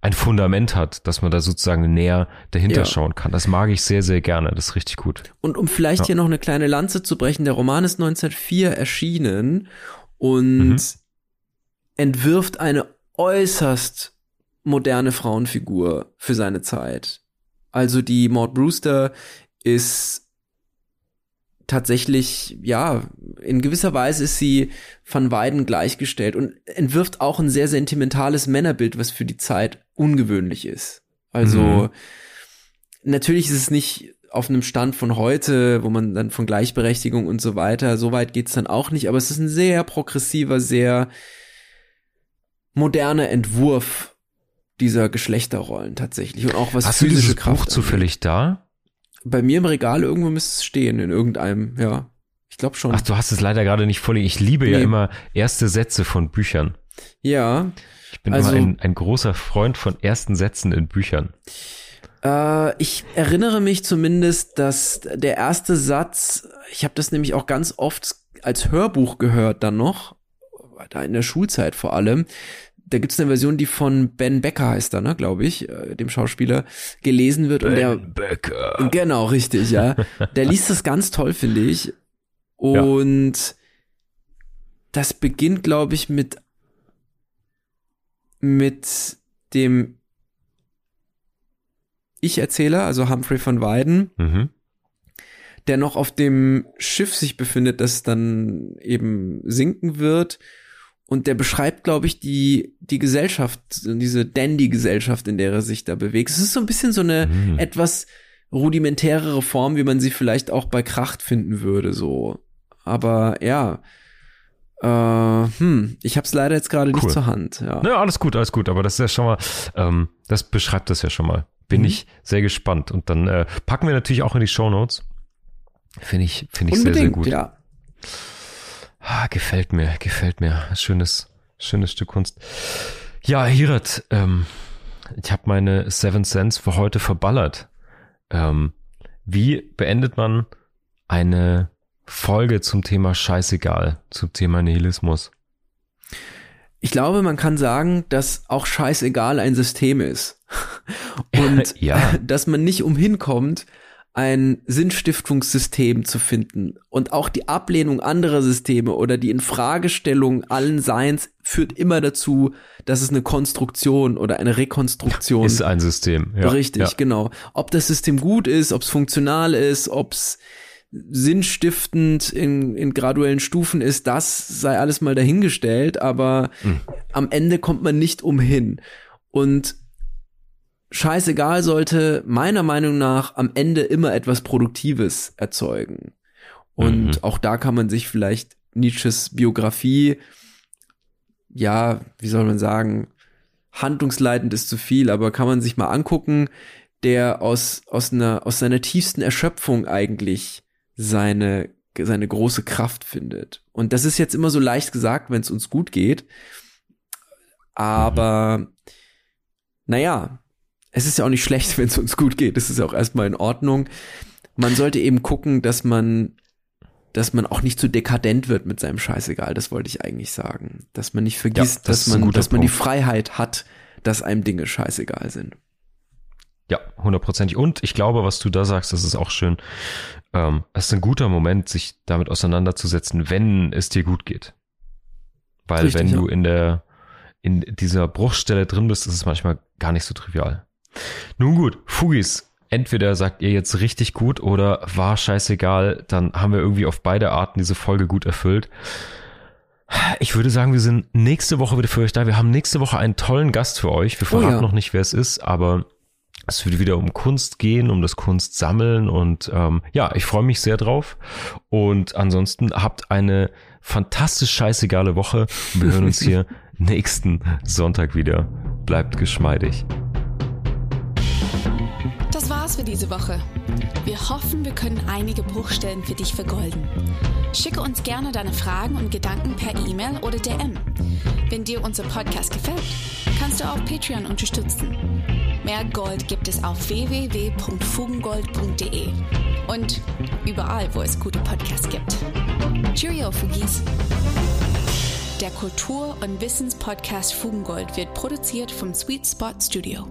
ein Fundament hat, dass man da sozusagen näher dahinter ja. schauen kann. Das mag ich sehr, sehr gerne. Das ist richtig gut. Und um vielleicht ja. hier noch eine kleine Lanze zu brechen, der Roman ist 1904 erschienen und mhm. entwirft eine äußerst moderne Frauenfigur für seine Zeit. Also die Maud Brewster ist tatsächlich, ja, in gewisser Weise ist sie von Weiden gleichgestellt und entwirft auch ein sehr sentimentales Männerbild, was für die Zeit ungewöhnlich ist. Also mhm. natürlich ist es nicht auf einem Stand von heute, wo man dann von Gleichberechtigung und so weiter, so weit geht's dann auch nicht, aber es ist ein sehr progressiver, sehr moderner Entwurf dieser Geschlechterrollen tatsächlich und auch was Hast physische du dieses Kraft Buch zufällig da? Bei mir im Regal irgendwo müsste es stehen in irgendeinem, ja. Ich glaube schon. Ach, du hast es leider gerade nicht vorliegen. Ich liebe nee. ja immer erste Sätze von Büchern. Ja. Ich bin also, immer ein, ein großer Freund von ersten Sätzen in Büchern. Äh, ich erinnere mich zumindest, dass der erste Satz, ich habe das nämlich auch ganz oft als Hörbuch gehört dann noch, da in der Schulzeit vor allem, da gibt's eine Version, die von Ben Becker heißt da, ne, glaube ich, äh, dem Schauspieler, gelesen wird. Ben und der, Becker. Genau, richtig, ja. Der liest das ganz toll, finde ich. Und ja. das beginnt, glaube ich, mit, mit dem Ich-Erzähler, also Humphrey von Weiden, mhm. der noch auf dem Schiff sich befindet, das dann eben sinken wird und der beschreibt, glaube ich, die, die Gesellschaft, diese Dandy-Gesellschaft, in der er sich da bewegt. Es ist so ein bisschen so eine mhm. etwas rudimentärere Form, wie man sie vielleicht auch bei Kracht finden würde, so. Aber ja, äh, hm, ich habe es leider jetzt gerade cool. nicht zur Hand. Ja. ja, alles gut, alles gut. Aber das ist ja schon mal, ähm, das beschreibt das ja schon mal. Bin mhm. ich sehr gespannt. Und dann äh, packen wir natürlich auch in die Show Notes. Finde ich, finde ich sehr, sehr gut. Ja. Ah, gefällt mir, gefällt mir. Schönes, schönes Stück Kunst. Ja, Hirat, ähm, ich habe meine Seven Cents für heute verballert. Ähm, wie beendet man eine Folge zum Thema Scheißegal, zum Thema Nihilismus? Ich glaube, man kann sagen, dass auch Scheißegal ein System ist. (laughs) Und (laughs) ja. (laughs) dass man nicht umhin kommt, ein Sinnstiftungssystem zu finden. Und auch die Ablehnung anderer Systeme oder die Infragestellung allen Seins führt immer dazu, dass es eine Konstruktion oder eine Rekonstruktion ist ein System. Ja, richtig, ja. genau. Ob das System gut ist, ob es funktional ist, ob es sinnstiftend in, in graduellen Stufen ist, das sei alles mal dahingestellt, aber mhm. am Ende kommt man nicht umhin. Und scheißegal sollte meiner Meinung nach am Ende immer etwas Produktives erzeugen. Und mhm. auch da kann man sich vielleicht Nietzsches Biografie, ja, wie soll man sagen, handlungsleitend ist zu viel, aber kann man sich mal angucken, der aus, aus einer, aus seiner tiefsten Erschöpfung eigentlich seine, seine große Kraft findet. Und das ist jetzt immer so leicht gesagt, wenn es uns gut geht. Aber, mhm. naja, es ist ja auch nicht schlecht, (laughs) wenn es uns gut geht. Das ist ja auch erstmal in Ordnung. Man sollte eben gucken, dass man, dass man auch nicht zu dekadent wird mit seinem Scheißegal. Das wollte ich eigentlich sagen. Dass man nicht vergisst, ja, das dass man, dass man die Freiheit hat, dass einem Dinge scheißegal sind. Ja, hundertprozentig. Und ich glaube, was du da sagst, das ist auch schön. Ähm, es ist ein guter Moment, sich damit auseinanderzusetzen, wenn es dir gut geht. Weil Richtig, wenn ja. du in der, in dieser Bruchstelle drin bist, ist es manchmal gar nicht so trivial. Nun gut, Fugis. Entweder sagt ihr jetzt richtig gut oder war scheißegal, dann haben wir irgendwie auf beide Arten diese Folge gut erfüllt. Ich würde sagen, wir sind nächste Woche wieder für euch da. Wir haben nächste Woche einen tollen Gast für euch. Wir verraten oh ja. noch nicht, wer es ist, aber es wird wieder um Kunst gehen, um das Kunstsammeln und ähm, ja, ich freue mich sehr drauf. Und ansonsten habt eine fantastisch scheißegale Woche. Wir hören uns (laughs) hier nächsten Sonntag wieder. Bleibt geschmeidig. Für diese Woche. Wir hoffen, wir können einige Bruchstellen für dich vergolden. Schicke uns gerne deine Fragen und Gedanken per E-Mail oder DM. Wenn dir unser Podcast gefällt, kannst du auch Patreon unterstützen. Mehr Gold gibt es auf www.fugengold.de. Und überall, wo es gute Podcasts gibt. Cheerio, Fugis! Der Kultur- und Wissenspodcast Fugengold wird produziert vom Sweet Spot Studio.